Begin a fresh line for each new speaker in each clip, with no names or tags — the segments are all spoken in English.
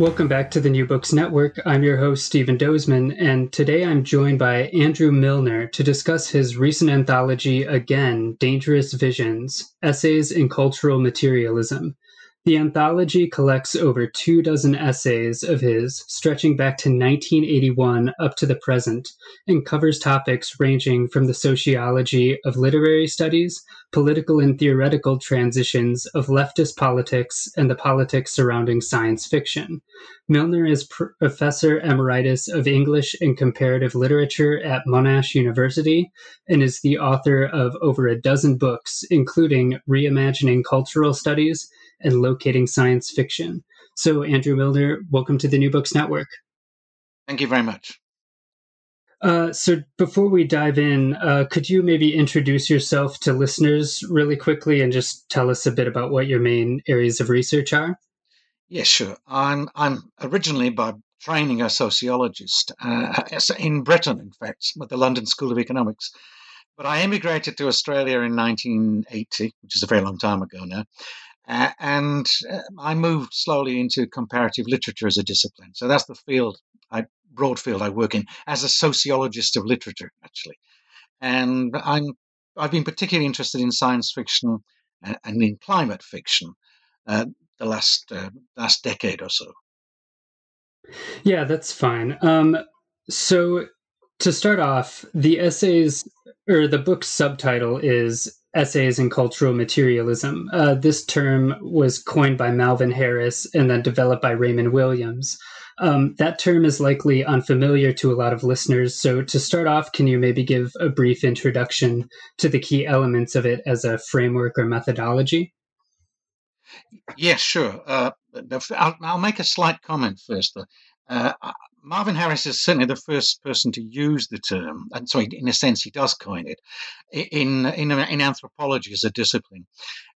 Welcome back to the New Books Network. I'm your host, Stephen Dozeman, and today I'm joined by Andrew Milner to discuss his recent anthology, Again Dangerous Visions Essays in Cultural Materialism. The anthology collects over two dozen essays of his, stretching back to 1981 up to the present, and covers topics ranging from the sociology of literary studies, political and theoretical transitions of leftist politics, and the politics surrounding science fiction. Milner is Professor Emeritus of English and Comparative Literature at Monash University and is the author of over a dozen books, including Reimagining Cultural Studies and locating science fiction. So, Andrew Milner, welcome to the New Books Network.
Thank you very much.
Uh, so, before we dive in, uh, could you maybe introduce yourself to listeners really quickly and just tell us a bit about what your main areas of research are?
Yes, sure. I'm I'm originally by training a sociologist uh, in Britain, in fact, with the London School of Economics. But I emigrated to Australia in 1980, which is a very long time ago now, uh, and uh, I moved slowly into comparative literature as a discipline. So that's the field, I, broad field I work in as a sociologist of literature, actually. And I'm, I've been particularly interested in science fiction and, and in climate fiction uh, the last uh, last decade or so.
Yeah, that's fine. Um, so to start off, the essays or the book's subtitle is essays in cultural materialism. Uh, this term was coined by Marvin Harris and then developed by Raymond Williams. Um, that term is likely unfamiliar to a lot of listeners. So, to start off, can you maybe give a brief introduction to the key elements of it as a framework or methodology?
Yes, sure. Uh, I'll, I'll, make a slight comment first. Uh, Marvin Harris is certainly the first person to use the term, and so in a sense, he does coin it in in, in anthropology as a discipline.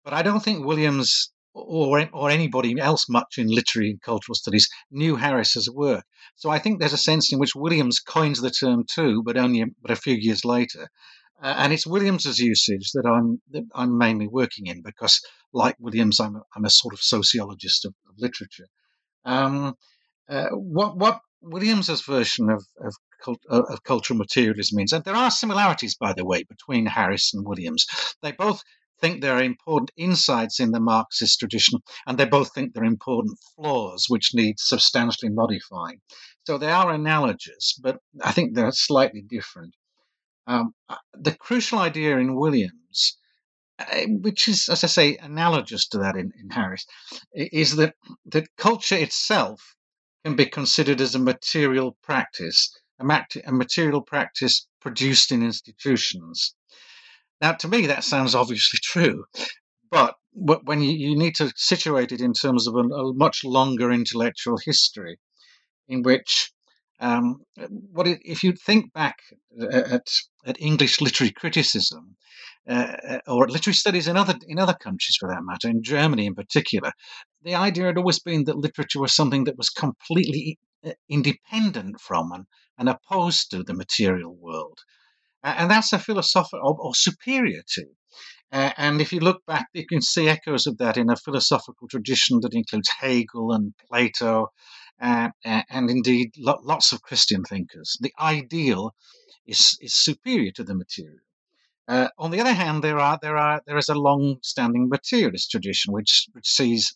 But I don't think Williams or or anybody else much in literary and cultural studies knew Harris's work. So I think there's a sense in which Williams coins the term too, but only a, but a few years later. Uh, and it's Williams's usage that I'm that I'm mainly working in because, like Williams, I'm a, I'm a sort of sociologist of, of literature. Um, uh, what what Williams's version of, of, uh, of cultural materialism means, and there are similarities, by the way, between Harris and Williams. They both think there are important insights in the Marxist tradition, and they both think there are important flaws which need substantially modifying. So they are analogous, but I think they're slightly different. Um, uh, the crucial idea in Williams, uh, which is, as I say, analogous to that in, in Harris, is that that culture itself can be considered as a material practice, a, mat- a material practice produced in institutions. Now, to me, that sounds obviously true, but when you, you need to situate it in terms of a, a much longer intellectual history, in which um, what it, if you think back at, at English literary criticism, uh, uh, or literary studies in other in other countries for that matter, in Germany in particular, the idea had always been that literature was something that was completely uh, independent from and, and opposed to the material world, and that's a philosophical or, or, superior to. Uh, and if you look back, you can see echoes of that in a philosophical tradition that includes Hegel and Plato, uh, and indeed lots of Christian thinkers. The ideal is, is superior to the material. Uh, on the other hand, there are there are there is a long-standing materialist tradition which which sees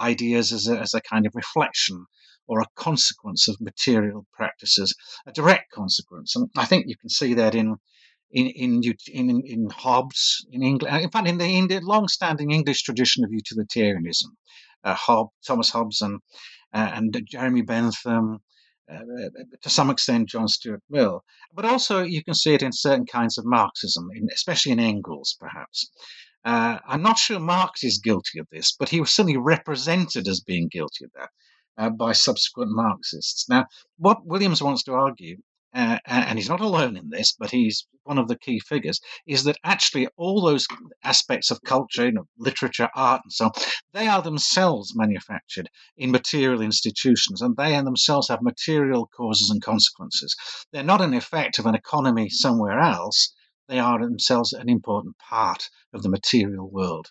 ideas as a, as a kind of reflection or a consequence of material practices, a direct consequence. And I think you can see that in in in in, in Hobbes in England. In fact, in the, in the long-standing English tradition of utilitarianism, uh, Hobbes, Thomas Hobbes, and uh, and Jeremy Bentham, uh, to some extent John Stuart Mill, but also you can see it in certain kinds of Marxism, in, especially in Engels, perhaps. Uh, I'm not sure Marx is guilty of this, but he was certainly represented as being guilty of that uh, by subsequent Marxists. Now, what Williams wants to argue uh, and he's not alone in this, but he's one of the key figures, is that actually all those aspects of culture, you know, literature, art, and so on, they are themselves manufactured in material institutions, and they in themselves have material causes and consequences. They're not an effect of an economy somewhere else. They are themselves an important part of the material world.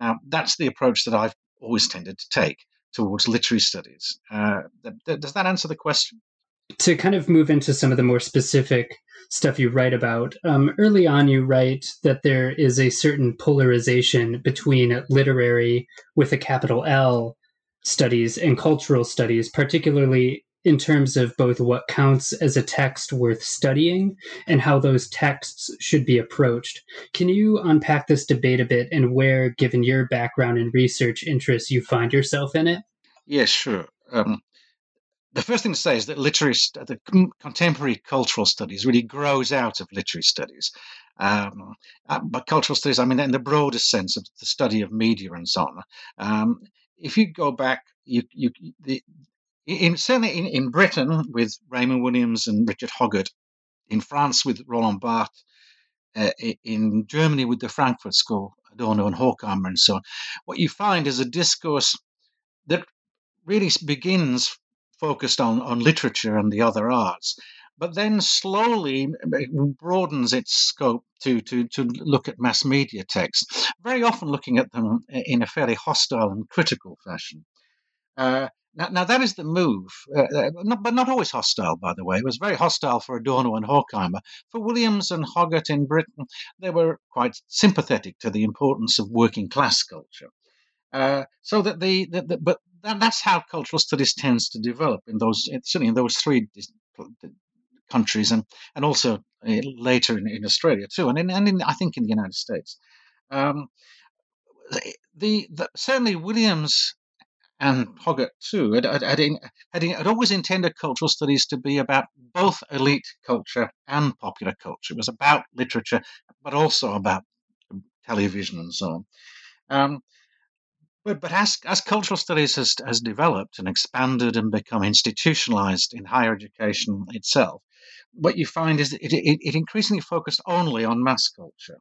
Now, that's the approach that I've always tended to take towards literary studies. Uh, does that answer the question?
To kind of move into some of the more specific stuff you write about, um, early on you write that there is a certain polarization between literary with a capital L studies and cultural studies, particularly in terms of both what counts as a text worth studying and how those texts should be approached. Can you unpack this debate a bit and where, given your background and research interests, you find yourself in it?
Yes, sure. Um, the first thing to say is that literary, the contemporary cultural studies really grows out of literary studies. Um, uh, but cultural studies, I mean, in the broadest sense of the study of media and so on. Um, if you go back, you, you, the, in, certainly in, in Britain with Raymond Williams and Richard Hoggart, in France with Roland Barthes, uh, in Germany with the Frankfurt School, Adorno and Horkheimer and so on, what you find is a discourse that really begins focused on, on literature and the other arts, but then slowly broadens its scope to, to, to look at mass media texts, very often looking at them in a fairly hostile and critical fashion. Uh, now, now, that is the move, uh, uh, not, but not always hostile, by the way. It was very hostile for Adorno and Horkheimer. For Williams and Hoggart in Britain, they were quite sympathetic to the importance of working class culture. Uh, so that the, the, the, but that, that's how cultural studies tends to develop in those certainly in those three countries and and also uh, later in, in, Australia too, and in, and in, I think in the United States. Um, the, the, certainly Williams and Hoggart too had, had, had, had, had, always intended cultural studies to be about both elite culture and popular culture. It was about literature, but also about television and so on. Um, but, but as, as cultural studies has, has developed and expanded and become institutionalized in higher education itself, what you find is that it, it, it increasingly focused only on mass culture.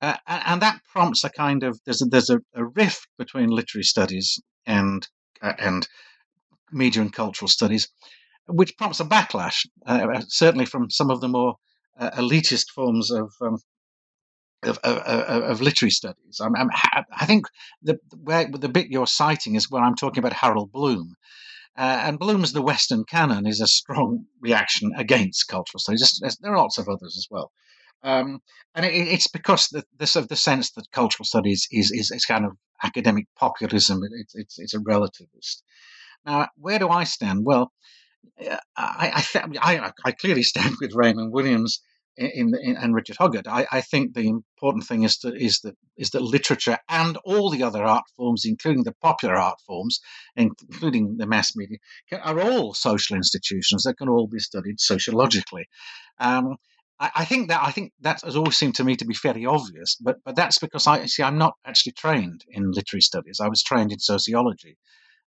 Uh, and that prompts a kind of there's a, there's a, a rift between literary studies and uh, and media and cultural studies, which prompts a backlash, uh, certainly from some of the more uh, elitist forms of um, of, of, of, literary studies. I'm, I'm, i think the where the bit you're citing is where I'm talking about Harold Bloom. Uh, and Bloom's The Western Canon is a strong reaction against cultural studies. there are lots of others as well. Um, and it, it's because the, this of the sense that cultural studies is, is, is kind of academic populism. It, it's, it's a relativist. Now, where do I stand? Well, I, I, I, I clearly stand with Raymond Williams in, in, and Richard Hoggart. I, I, think the important thing is that is that is that literature and all the other art forms, including the popular art forms, including the mass media, are all social institutions that can all be studied sociologically. Um, I, I, think that I think that has always seemed to me to be fairly obvious, but but that's because I see I'm not actually trained in literary studies. I was trained in sociology.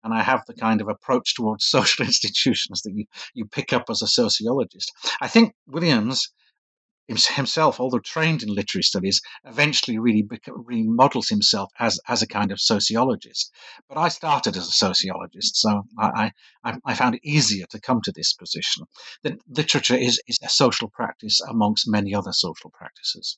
And I have the kind of approach towards social institutions that you, you pick up as a sociologist. I think Williams himself, although trained in literary studies, eventually really remodels himself as, as a kind of sociologist. But I started as a sociologist, so I, I, I found it easier to come to this position. That literature is, is a social practice amongst many other social practices.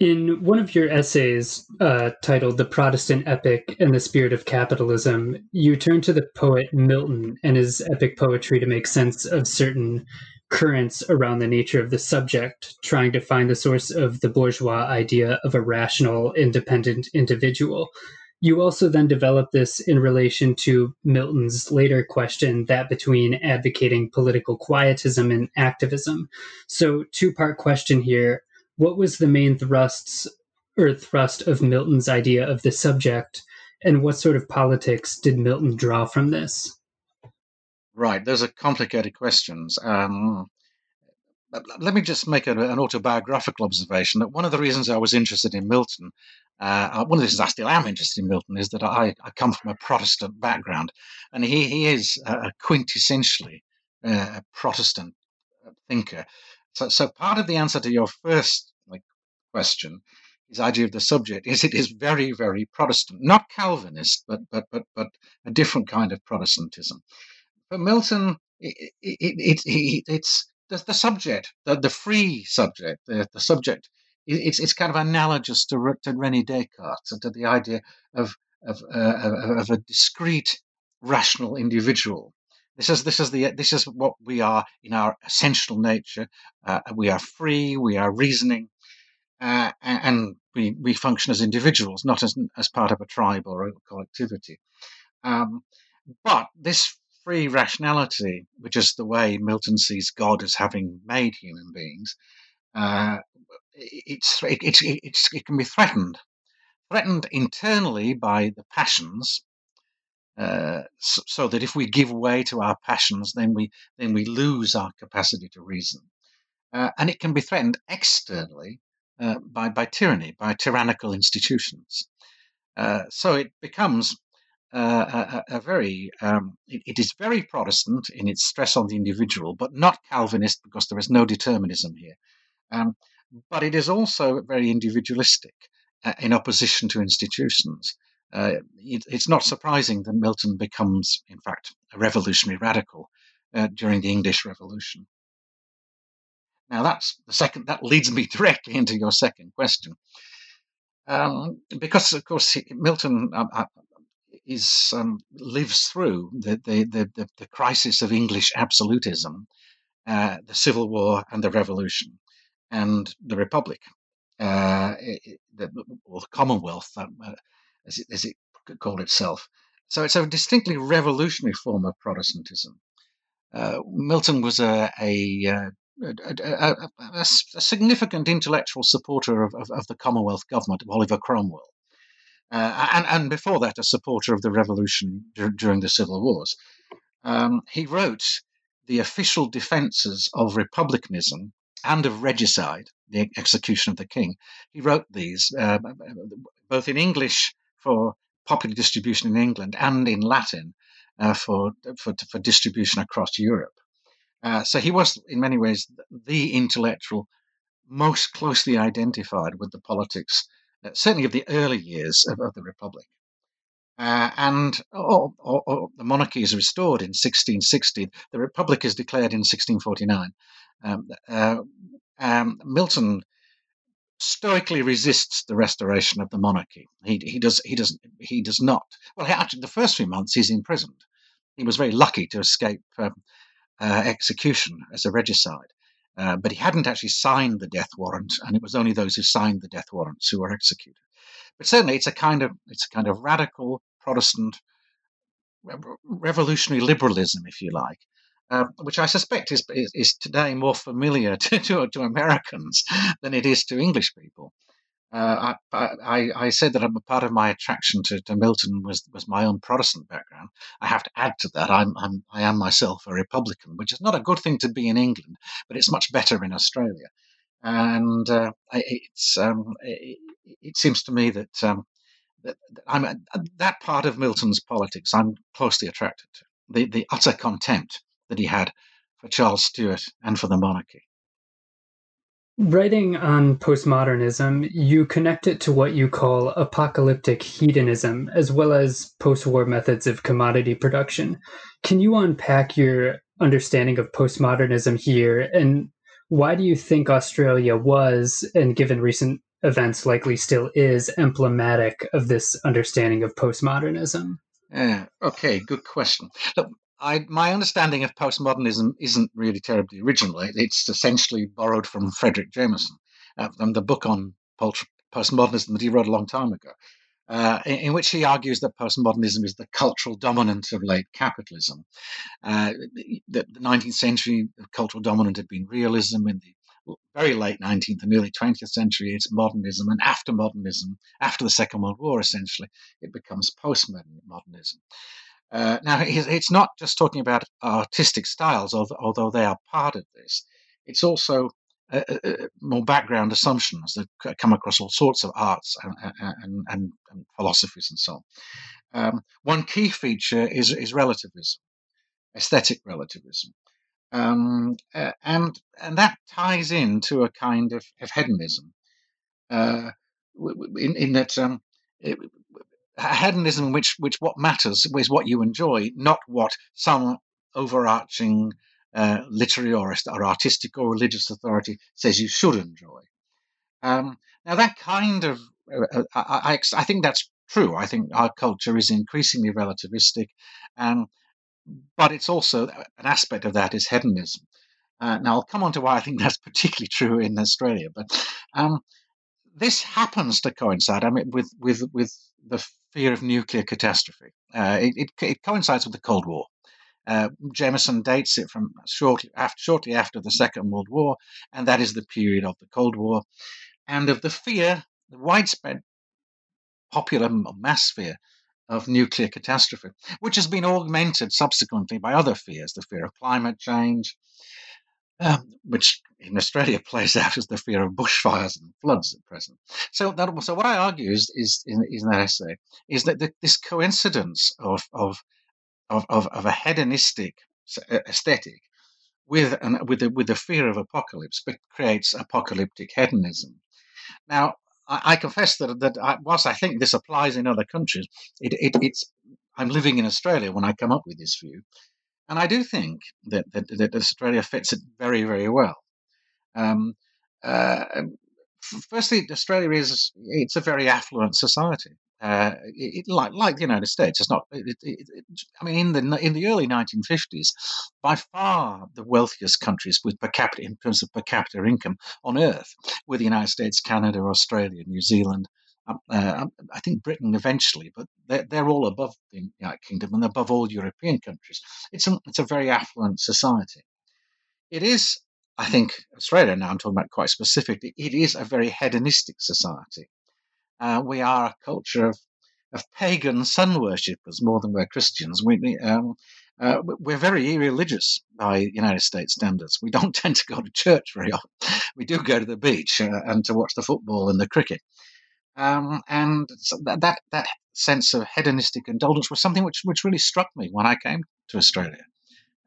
In one of your essays uh, titled The Protestant Epic and the Spirit of Capitalism, you turn to the poet Milton and his epic poetry to make sense of certain currents around the nature of the subject, trying to find the source of the bourgeois idea of a rational, independent individual. You also then develop this in relation to Milton's later question that between advocating political quietism and activism. So, two part question here. What was the main thrusts or thrust of Milton's idea of the subject, and what sort of politics did Milton draw from this?
Right, those are complicated questions. Um, let me just make an, an, autobiographical observation that one of the reasons I was interested in Milton, uh, uh, one of the reasons I still am interested in Milton, is that I, I come from a Protestant background, and he, he is a quintessentially uh, Protestant thinker. So, so part of the answer to your first like, question, his idea of the subject, is it is very, very Protestant, not Calvinist, but but but but a different kind of Protestantism. For Milton, it, it, it, it it's the, the subject, the, the free subject, the, the subject, it's, it's kind of analogous to, to Rene Descartes, to the idea of, of, uh, of a discrete, rational individual. This is this is the this is what we are in our essential nature. Uh, we are free. We are reasoning, uh, and we we function as individuals, not as as part of a tribe or a collectivity. Um, but this free rationality, which is the way Milton sees God as having made human beings, uh, it's, it, it's, it can be threatened. Threatened internally by the passions, uh, so, so, that if we give way to our passions, then we then we lose our capacity to reason, uh, and it can be threatened externally uh, by by tyranny, by tyrannical institutions. Uh, so it becomes a, a, very um, it, it is very Protestant in its stress on the individual, but not Calvinist because there is no determinism here. Um, but it is also very individualistic uh, in opposition to institutions. Uh, it, it's not surprising that Milton becomes, in fact, a revolutionary radical uh, during the English Revolution. Now, that's the second. That leads me directly into your second question, um, because, of course, Milton. Um, uh, is um, lives through the, the, the, the, crisis of English absolutism, uh, the Civil War and the Revolution, and the Republic, uh, the, Commonwealth, uh, as, it, as it called itself. So it's a distinctly revolutionary form of Protestantism. Uh, Milton was a, a, uh, a, a, significant intellectual supporter of, of, of, the Commonwealth government of Oliver Cromwell uh, and, and before that, a supporter of the revolution dur- during the civil wars. Um, he wrote the official defences of republicanism and of regicide, the execution of the king. He wrote these uh, both in English for popular distribution in England and in Latin uh, for, for, for distribution across Europe. Uh, so he was, in many ways, the intellectual most closely identified with the politics certainly of the early years of, of the Republic. Uh, and oh, oh, oh, the monarchy is restored in 1660. The Republic is declared in 1649. Um, uh, um, Milton stoically resists the restoration of the monarchy. He, he does he does he does not. Well, actually, the first few months he's imprisoned. He was very lucky to escape um, uh, execution as a regicide. Uh, but he hadn't actually signed the death warrant, and it was only those who signed the death warrants who were executed. But certainly, it's a kind of it's a kind of radical Protestant revolutionary liberalism, if you like, uh, which I suspect is, is, is today more familiar to, to, to Americans than it is to English people. Uh, I, I, I, said that part of my attraction to, to, Milton was was my own Protestant background. I have to add to that I'm, I'm I am myself a Republican, which is not a good thing to be in England, but it's much better in Australia. And uh, it's um, it, it, seems to me that, um, that I'm that part of Milton's politics I'm closely attracted to the the utter contempt that he had for Charles Stuart and for the monarchy.
Writing on postmodernism, you connect it to what you call apocalyptic hedonism, as well as post war methods of commodity production. Can you unpack your understanding of postmodernism here? And why do you think Australia was, and given recent events likely still is, emblematic of this understanding of postmodernism?
Yeah, okay, good question. Look, I, my understanding of postmodernism isn't really terribly original. It's essentially borrowed from Fredric Jameson, uh, from the book on postmodernism that he wrote a long time ago, uh, in, in, which he argues that postmodernism is the cultural dominant of late capitalism. Uh, the, the 19th century, cultural dominant had been realism. In the very late 19th and early 20th century, it's modernism. And after modernism, after the Second World War, essentially, it becomes postmodernism. Uh, now, it's not just talking about artistic styles, although they are part of this. it's also uh, more background assumptions that come across all sorts of arts and, and, and, and philosophies and so on. Um, one key feature is, is relativism, aesthetic relativism. Um, uh, and and that ties into a kind of, of hedonism, uh, in, in that um, it, hedonism, which which what matters is what you enjoy, not what some overarching uh, literary or, or, artistic or religious authority says you should enjoy. Um, now that kind of uh, uh I, I, I, think that's true. I think our culture is increasingly relativistic, and but it's also uh, an aspect of that is hedonism. Uh, now I'll come on to why I think that's particularly true in Australia, but um, this happens to coincide. I mean, with with with the fear of nuclear catastrophe. Uh, it, it, it, coincides with the Cold War. Uh, Jameson dates it from shortly after, shortly after the Second World War, and that is the period of the Cold War, and of the fear, the widespread popular mass fear of nuclear catastrophe, which has been augmented subsequently by other fears, the fear of climate change, um, which in Australia plays out as the fear of bushfires and floods at present. So, that, so what I argue is, is in, in that essay is that the, this coincidence of, of, of, of, a hedonistic uh, aesthetic with an, with the, with the fear of apocalypse creates apocalyptic hedonism. Now, I, I confess that that I, whilst I think this applies in other countries, it, it, it's I'm living in Australia when I come up with this view, and I do think that that, that Australia fits it very very well. Um, uh, firstly, Australia is it's a very affluent society. Uh, it, like like the United States, it's not. It, it, I mean, in the in the early 1950s, by far the wealthiest countries with per capita in terms of per capita income on earth were the United States, Canada, Australia, New Zealand. Um, uh, um, I think Britain eventually, but they're, they're all above the United Kingdom and above all European countries. It's a, it's a very affluent society. It is, I think, Australia. Now I'm talking about quite specifically. It is a very hedonistic society. Uh, we are a culture of, of pagan sun worshippers more than we're Christians. We, um, uh, we're very irreligious by United States standards. We don't tend to go to church very often. We do go to the beach uh, and to watch the football and the cricket. Um, and so that, that, that sense of hedonistic indulgence was something which which really struck me when I came to Australia.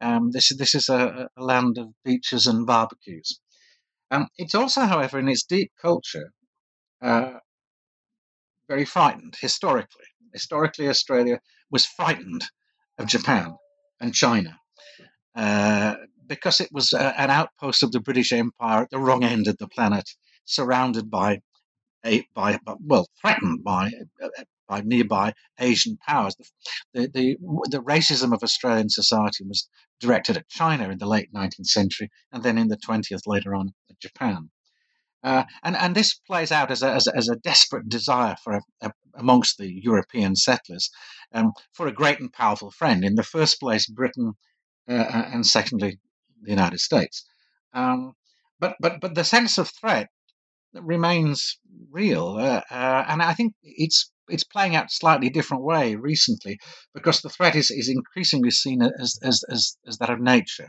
Um, this is this is a, a, land of beaches and barbecues. Um, it's also, however, in its deep culture, uh, very frightened historically. Historically, Australia was frightened of Japan and China uh, because it was uh, an outpost of the British Empire at the wrong end of the planet, surrounded by a by well threatened by uh, by nearby Asian powers. The, the, the racism of Australian society was directed at China in the late 19th century, and then in the 20th later on at Japan. Uh, and, and this plays out as a, as as a desperate desire for a, a, amongst the European settlers um, for a great and powerful friend. In the first place, Britain, uh, uh, and secondly, the United States. Um, but but but the sense of threat remains real, uh, uh, and I think it's it's playing out slightly different way recently because the threat is, is increasingly seen as as, as, as that of nature.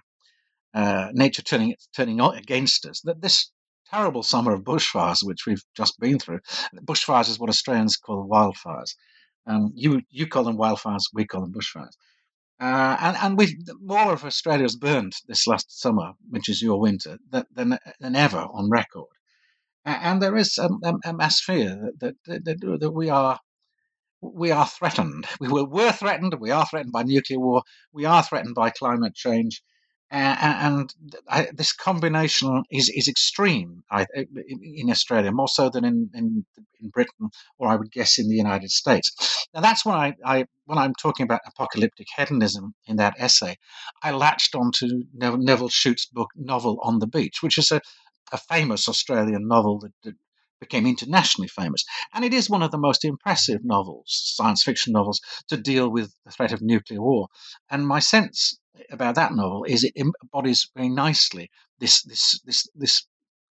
Uh, nature turning turning against us. That this terrible summer of bushfires, which we've just been through. Bushfires is what Australians call wildfires. Um, you you call them wildfires, we call them bushfires. Uh, and and we more of Australia burned this last summer, which is your winter, than than, ever on record. And there is a, a, mass fear that, that, that, that we are we are threatened. We were, were threatened. We are threatened by nuclear war. We are threatened by climate change and I, this combination is, is extreme in Australia, more so than in, in, in Britain, or I would guess in the United States. Now that's when I, I when I'm talking about apocalyptic hedonism in that essay, I latched onto Nevil Shute's book novel on the beach, which is a, a famous Australian novel that, that became internationally famous. And it is one of the most impressive novels, science fiction novels, to deal with the threat of nuclear war. And my sense about that novel is it embodies very nicely this this this this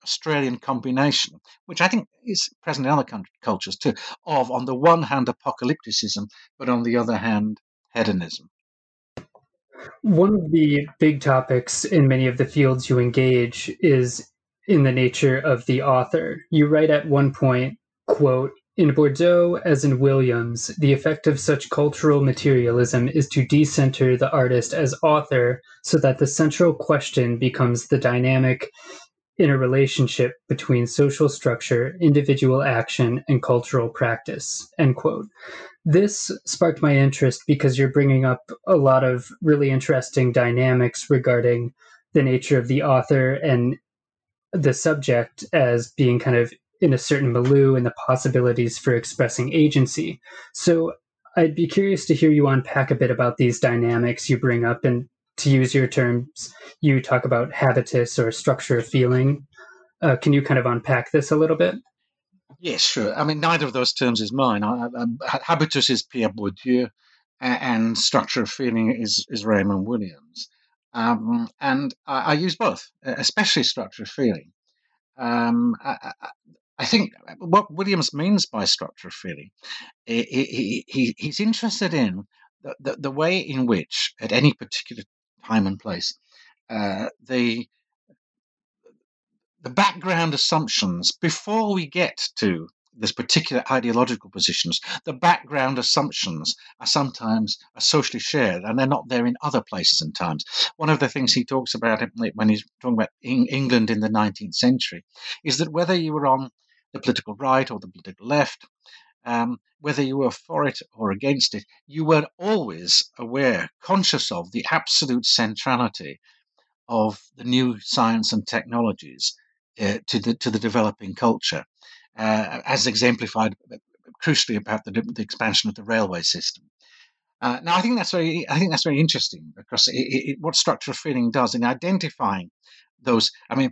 Australian combination, which I think is present in other cultures too, of on the one hand apocalypticism, but on the other hand hedonism.
One of the big topics in many of the fields you engage is in the nature of the author. You write at one point, quote, in Bourdieu, as in Williams, the effect of such cultural materialism is to decenter the artist as author so that the central question becomes the dynamic interrelationship between social structure, individual action, and cultural practice. End quote. This sparked my interest because you're bringing up a lot of really interesting dynamics regarding the nature of the author and the subject as being kind of in a certain milieu and the possibilities for expressing agency. So I'd be curious to hear you unpack a bit about these dynamics you bring up. And to use your terms, you talk about habitus or structure of feeling. Uh, can you kind of unpack this a little bit?
Yes, sure. I mean, neither of those terms is mine. I, I, habitus is Pierre Bourdieu, and structure of feeling is, is Raymond Williams. Um, and I, I, use both, especially structure of feeling. Um, I, I think what Williams means by structure of feeling, he, he, he's interested in the, the, the, way in which, at any particular time and place, uh, the the background assumptions before we get to this particular ideological positions, the background assumptions are sometimes are socially shared and they're not there in other places and times. One of the things he talks about when he's talking about England in the 19th century is that whether you were on the political right or the political left, um, whether you were for it or against it, you were always aware, conscious of the absolute centrality of the new science and technologies uh, to the to the developing culture, uh, as exemplified crucially about the, the, expansion of the railway system. Uh, now, I think that's very I think that's very interesting because it, it, what structural feeling does in identifying those. I mean,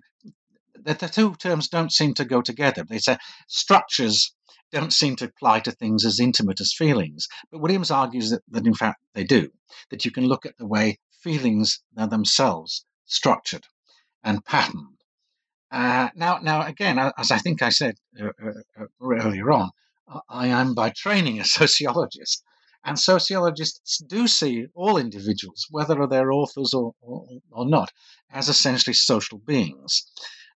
the, the two terms don't seem to go together. They say structures don't seem to apply to things as intimate as feelings. But Williams argues that, that in fact they do, that you can look at the way feelings are themselves structured and patterned. Uh, now, now again, as I think I said uh, uh, uh earlier on, I am by training a sociologist, and sociologists do see all individuals, whether they're authors or, or, or not, as essentially social beings.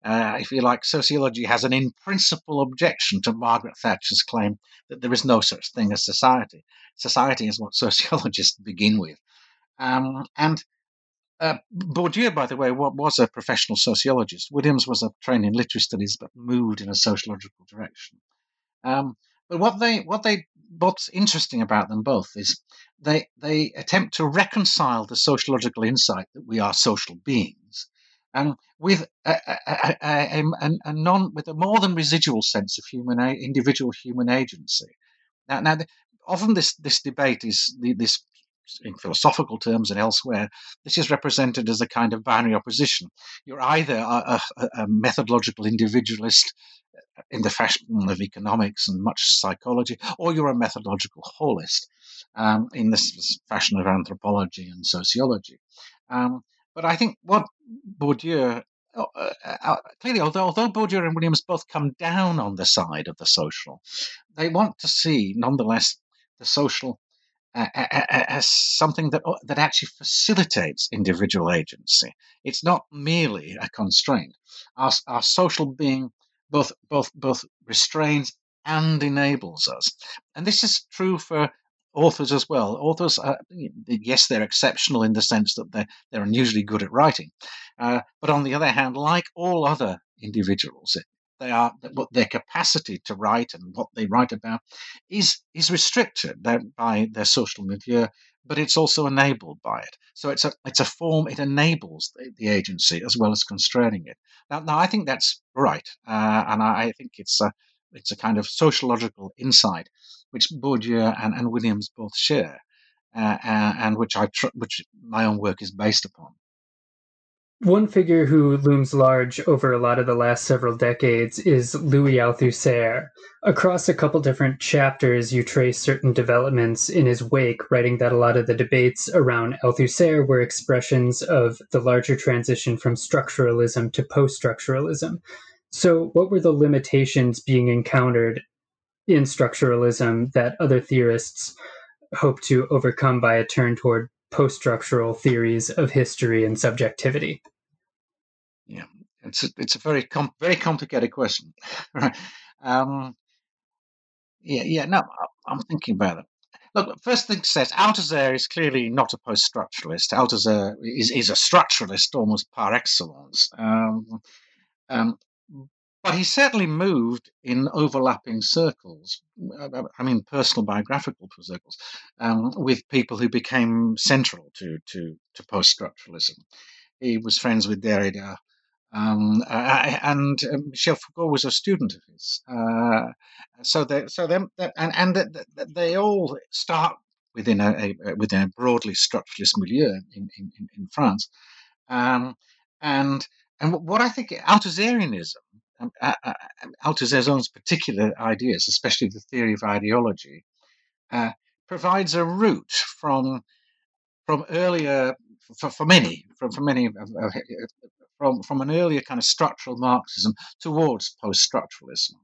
Uh, if you like, sociology has an in principle objection to Margaret Thatcher's claim that there is no such thing as society. Society is what sociologists begin with. Um, and uh, Bourdieu, by the way, was a professional sociologist. Williams was a trained in literary studies, but moved in a sociological direction. Um, but what they, what they, what's interesting about them both is they they attempt to reconcile the sociological insight that we are social beings and with a, a, a, a, non with a more than residual sense of human individual human agency. Now, now often this this debate is this in philosophical terms and elsewhere, this is represented as a kind of binary opposition. You're either a, a, a methodological individualist in the fashion of economics and much psychology, or you're a methodological holist um, in this fashion of anthropology and sociology. Um, but I think what Bourdieu uh, uh, uh, clearly, although, although Bourdieu and Williams both come down on the side of the social, they want to see, nonetheless, the social as something that that actually facilitates individual agency. It's not merely a constraint. Our, our social being both both both restrains and enables us, and this is true for authors as well. Authors, are, yes, they're exceptional in the sense that they're, they're unusually good at writing. Uh, but on the other hand, like all other individuals, they are what their capacity to write and what they write about is is restricted by their social milieu, but it's also enabled by it. So it's a it's a form. It enables the, the agency as well as constraining it. Now, now I think that's right, uh, and I, I think it's a it's a kind of sociological insight which Bourdieu and, and Williams both share, uh, uh, and which I tr- which my own work is based upon.
One figure who looms large over a lot of the last several decades is Louis Althusser. Across a couple different chapters, you trace certain developments in his wake, writing that a lot of the debates around Althusser were expressions of the larger transition from structuralism to post structuralism. So, what were the limitations being encountered in structuralism that other theorists hope to overcome by a turn toward post structural theories of history and subjectivity?
Yeah, it's a, it's a very com- very complicated question. um, yeah, yeah. No, I'm thinking about it. Look, first thing says Althusser is clearly not a post-structuralist. Althusser is, is a structuralist almost par excellence. Um, um, but he certainly moved in overlapping circles. Uh, I mean, personal biographical circles um, with people who became central to to, to post structuralism. He was friends with Derrida, um, and Michel Foucault was a student of his. Uh, so they, so them, and and they all start within a, a within a broadly structuralist milieu in in, in France, um, and and what I think Althusserianism, um, uh, uh, Althusser's own particular ideas, especially the theory of ideology, uh, provides a route from from earlier for, for many from, from many from, from an earlier kind of structural Marxism towards post-structuralism.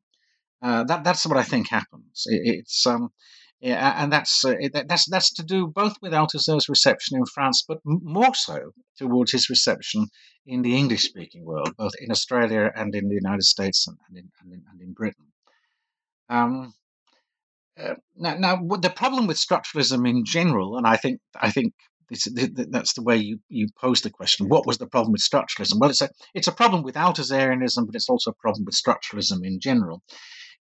Uh, that that's what I think happens. It, it's um, yeah, and that's uh, that's that's to do both with Althusser's reception in France, but more so towards his reception in the English-speaking world, both in Australia and in the United States and, and, in, and, in, and in, Britain. Um, uh, now, now, the problem with structuralism in general, and I think I think this, that's the way you, you pose the question. What was the problem with structuralism? Well, it's a it's a problem with Althusserianism, but it's also a problem with structuralism in general.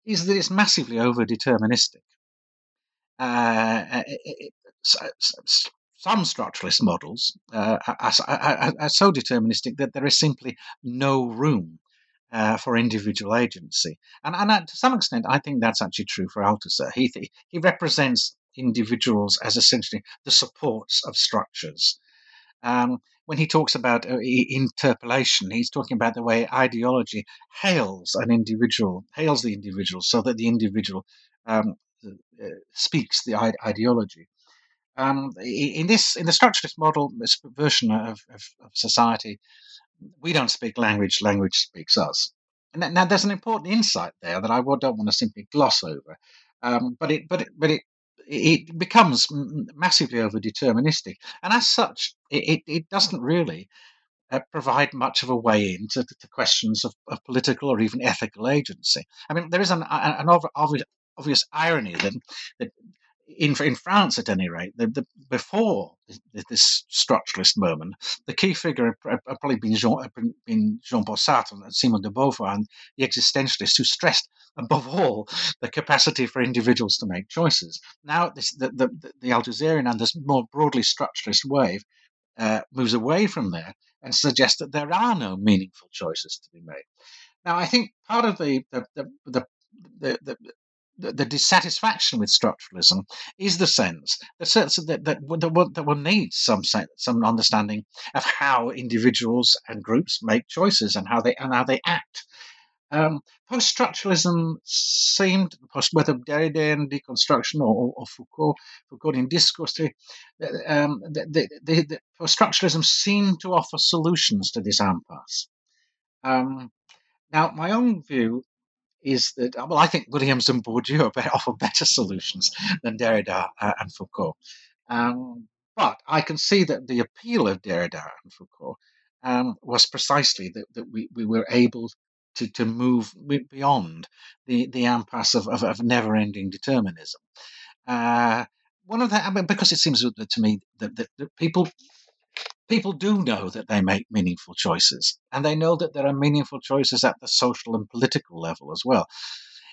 Is that it's massively over deterministic. Uh, it, some structuralist models uh, are, are, are, so deterministic that there is simply no room uh, for individual agency. And, and to some extent, I think that's actually true for Althusser. He, he represents individuals as essentially the supports of structures. Um, when he talks about uh, interpellation, he's talking about the way ideology hails an individual, hails the individual, so that the individual um, uh, speaks the ideology. Um, in this, in the structuralist model, this version of, of, of, society, we don't speak language; language speaks us. And now, there's an important insight there that I don't want to simply gloss over. Um, but it, but it, but it it becomes massively over deterministic. And as such, it, it doesn't really uh, provide much of a way into the questions of, of, political or even ethical agency. I mean, there is an, an obvious, obvious irony that, that in in France, at any rate, the, the, before this structuralist moment, the key figure had probably been Jean, been Jean Sartre and Simone de Beauvoir, and the existentialists who stressed above all the capacity for individuals to make choices. Now, this, the, the, the Althusserian and this more broadly structuralist wave uh, moves away from there and suggests that there are no meaningful choices to be made. Now, I think part of the the, the, the the, the, dissatisfaction with structuralism is the sense that that, that, that, that one needs some some understanding of how individuals and groups make choices and how they and how they act. Um, post-structuralism seemed, whether Derridean deconstruction or, or Foucault, Foucauldian discourse theory, um, the, the, the, post-structuralism seemed to offer solutions to this impasse. Um, now, my own view is that uh, well, I think Williams and Bourdieu offer better solutions than Derrida uh, and Foucault. Um, but I can see that the appeal of Derrida and Foucault um, was precisely that, that we, we were able to, to move beyond the, the impasse of, of, of never ending determinism. Uh, one of the, I mean, because it seems to me that, that, that people people do know that they make meaningful choices, and they know that there are meaningful choices at the social and political level as well.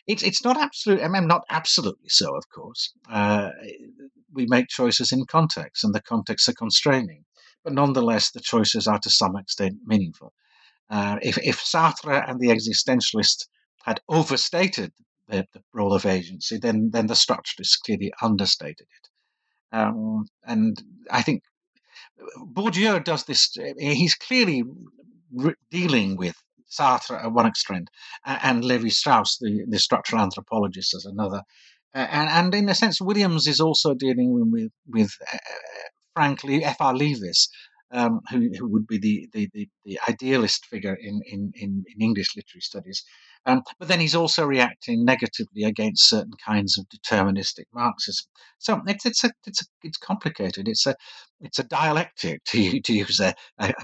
It's it's not absolute. I mean, not absolutely so, of course. Uh, we make choices in context, and the contexts are constraining, but nonetheless, the choices are to some extent meaningful. Uh, if if Sartre and the existentialists had overstated the, the, role of agency, then then the structuralists clearly understated it. Um, and I think Bourdieu does this. He's clearly re- dealing with Sartre at one extreme and Levi Strauss, the, the structural anthropologist, as another. Uh, and, and in a sense, Williams is also dealing with, with uh, frankly, F.R. Leavis, um, who, who would be the, the, the, the idealist figure in, in, in English literary studies. Um, but then he's also reacting negatively against certain kinds of deterministic Marxism. So it's it's a, it's a, it's complicated. It's a it's a dialectic to to use a, a,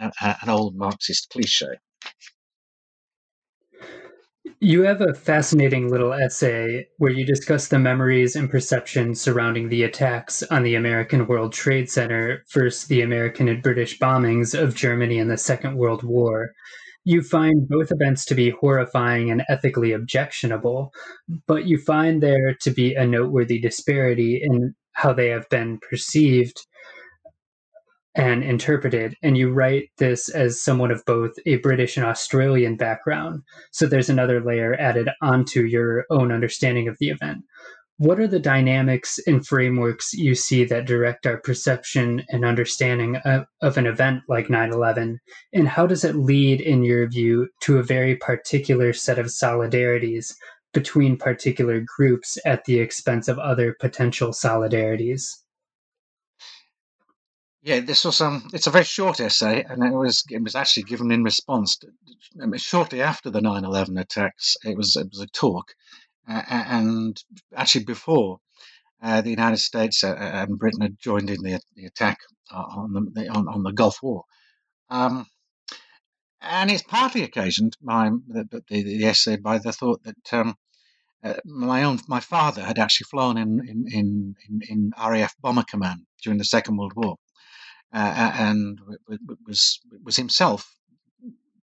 a, an old Marxist cliche.
You have a fascinating little essay where you discuss the memories and perceptions surrounding the attacks on the American World Trade Center versus the American and British bombings of Germany in the Second World War. You find both events to be horrifying and ethically objectionable, but you find there to be a noteworthy disparity in how they have been perceived and interpreted. And you write this as someone of both a British and Australian background. So there's another layer added onto your own understanding of the event. What are the dynamics and frameworks you see that direct our perception and understanding of, of an event like 9 11? And how does it lead, in your view, to a very particular set of solidarities between particular groups at the expense of other potential solidarities?
Yeah, this was um. It's a very short essay, and it was it was actually given in response to, I mean, shortly after the 9/11 attacks. It was it was a talk, and actually before uh, the United States uh, uh, and Britain had joined in the, the attack on the on, on the Gulf War. Um, and it's partly occasioned by the, the, the essay by the thought that um, uh, my own my father had actually flown in in, in, in, in RAF Bomber Command during the Second World War, uh, and was was himself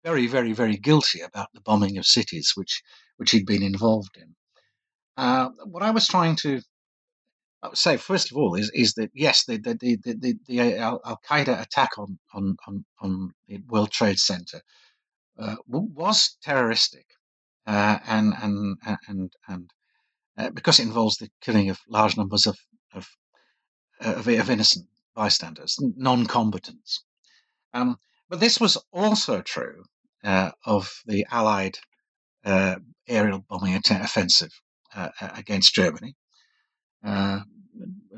very, very, very guilty about the bombing of cities which which he'd been involved in. Uh, what I was trying to say, first of all, is is that yes, the the the the, the Al Qaeda attack on on on, on the World Trade Center uh, was terroristic, uh, and and and and uh, because it involves the killing of large numbers of of, of, of innocent bystanders, non-combatants. Um, but this was also true uh, of the Allied uh, aerial bombing offensive uh, against Germany, uh,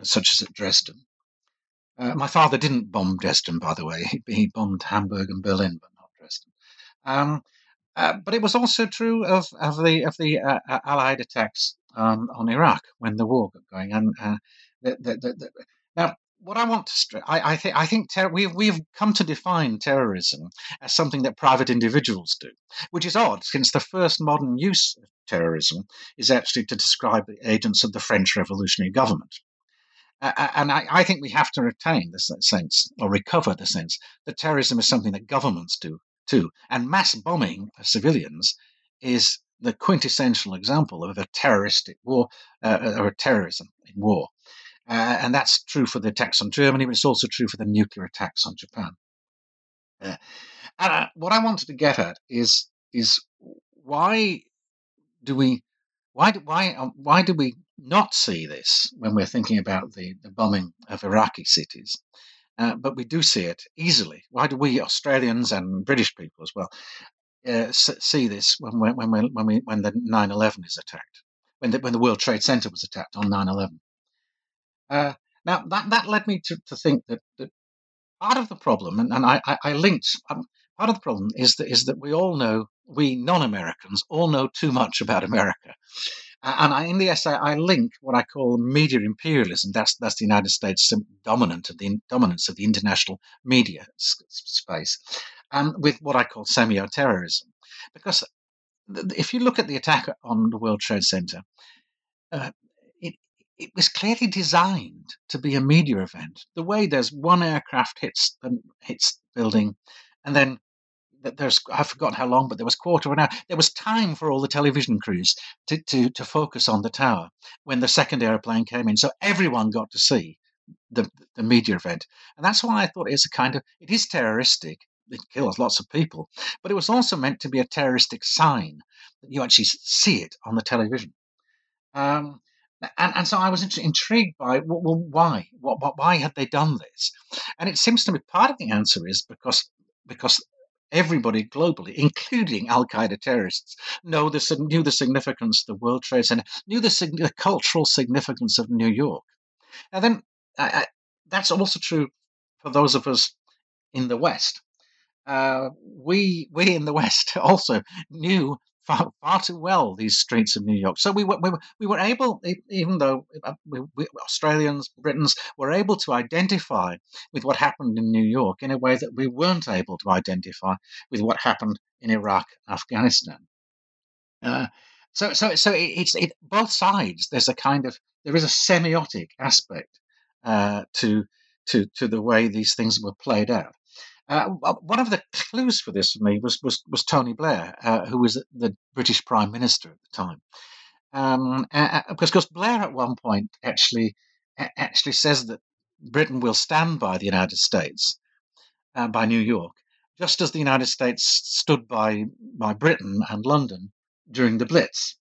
such as at Dresden. Uh, my father didn't bomb Dresden, by the way. He, he bombed Hamburg and Berlin, but not Dresden. Um, uh, but it was also true of, of the of the Allied attacks um, on Iraq when the war got going. And the, the, the, now, what I want to stress, I, I think, I think ter- we've we've come to define terrorism as something that private individuals do, which is odd, since the first modern use of terrorism is actually to describe the agents of the French Revolutionary Government. Uh, and I, I, think we have to retain this sense, or recover the sense, that terrorism is something that governments do too. And mass bombing of civilians is the quintessential example of a terroristic war, uh, or a terrorism in war. Uh, and that's true for the attacks on Germany, but it's also true for the nuclear attacks on Japan. Uh, and uh, what I wanted to get at is is why do we why why um, why do we not see this when we're thinking about the, the bombing of Iraqi cities? Uh, but we do see it easily. Why do we Australians and British people as well uh, see this when when when when, we, when the 9/11 is attacked, when the when the World Trade Center was attacked on 9/11? Uh, now, that, that led me to, to think that, that part of the problem, and, and I, I, I linked, um, part of the problem is that, is that we all know, we non Americans all know too much about America. and I, in the essay, I link what I call media imperialism. That's that's the United States dominant of the dominance of the international media space, um, with what I call semi-terrorism, Because if you look at the attack on the World Trade Center, uh, it was clearly designed to be a media event. The way there's one aircraft hits hits building, and then there's I've forgotten how long, but there was quarter of an hour. There was time for all the television crews to, to, to focus on the tower when the second airplane came in, so everyone got to see the the media event, and that's why I thought it's a kind of it is terroristic. It kills lots of people, but it was also meant to be a terroristic sign that you actually see it on the television. Um, and, and so I was intrigued by well, why what, why had they done this and it seems to me part of the answer is because because everybody globally including al-qaeda terrorists know the knew the significance of the world trade center knew the, the cultural significance of new york and then I, I, that's also true for those of us in the West. Uh, we we in the West also knew far, far too well these streets of New York. So we were we were, we were able, even though uh, we, we, Australians, Britons were able to identify with what happened in New York in a way that we weren't able to identify with what happened in Iraq, Afghanistan. Uh, so so so it, it's it, both sides. There's a kind of there is a semiotic aspect uh, to to to the way these things were played out. Uh, one of the clues for this for me was was, was Tony Blair, uh, who was the British Prime Minister at the time. Um, because, because Blair at one point actually actually says that Britain will stand by the United States, uh, by New York, just as the United States stood by by Britain and London during the Blitz.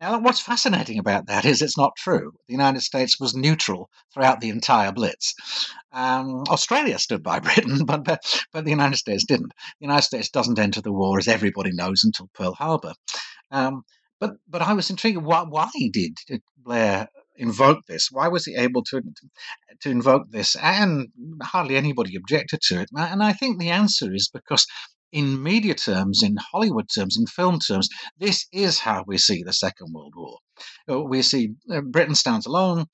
Now, what's fascinating about that is it's not true. The United States was neutral throughout the entire Blitz. Um, Australia stood by Britain, but, but, but the United States didn't. The United States doesn't enter the war, as everybody knows, until Pearl Harbor. Um, but but I was intrigued. Why, why did Blair invoke this? Why was he able to to invoke this? And hardly anybody objected to it. And I think the answer is because in media terms, in Hollywood terms, in film terms, this is how we see the Second World War. Uh, we see uh, Britain stands alone,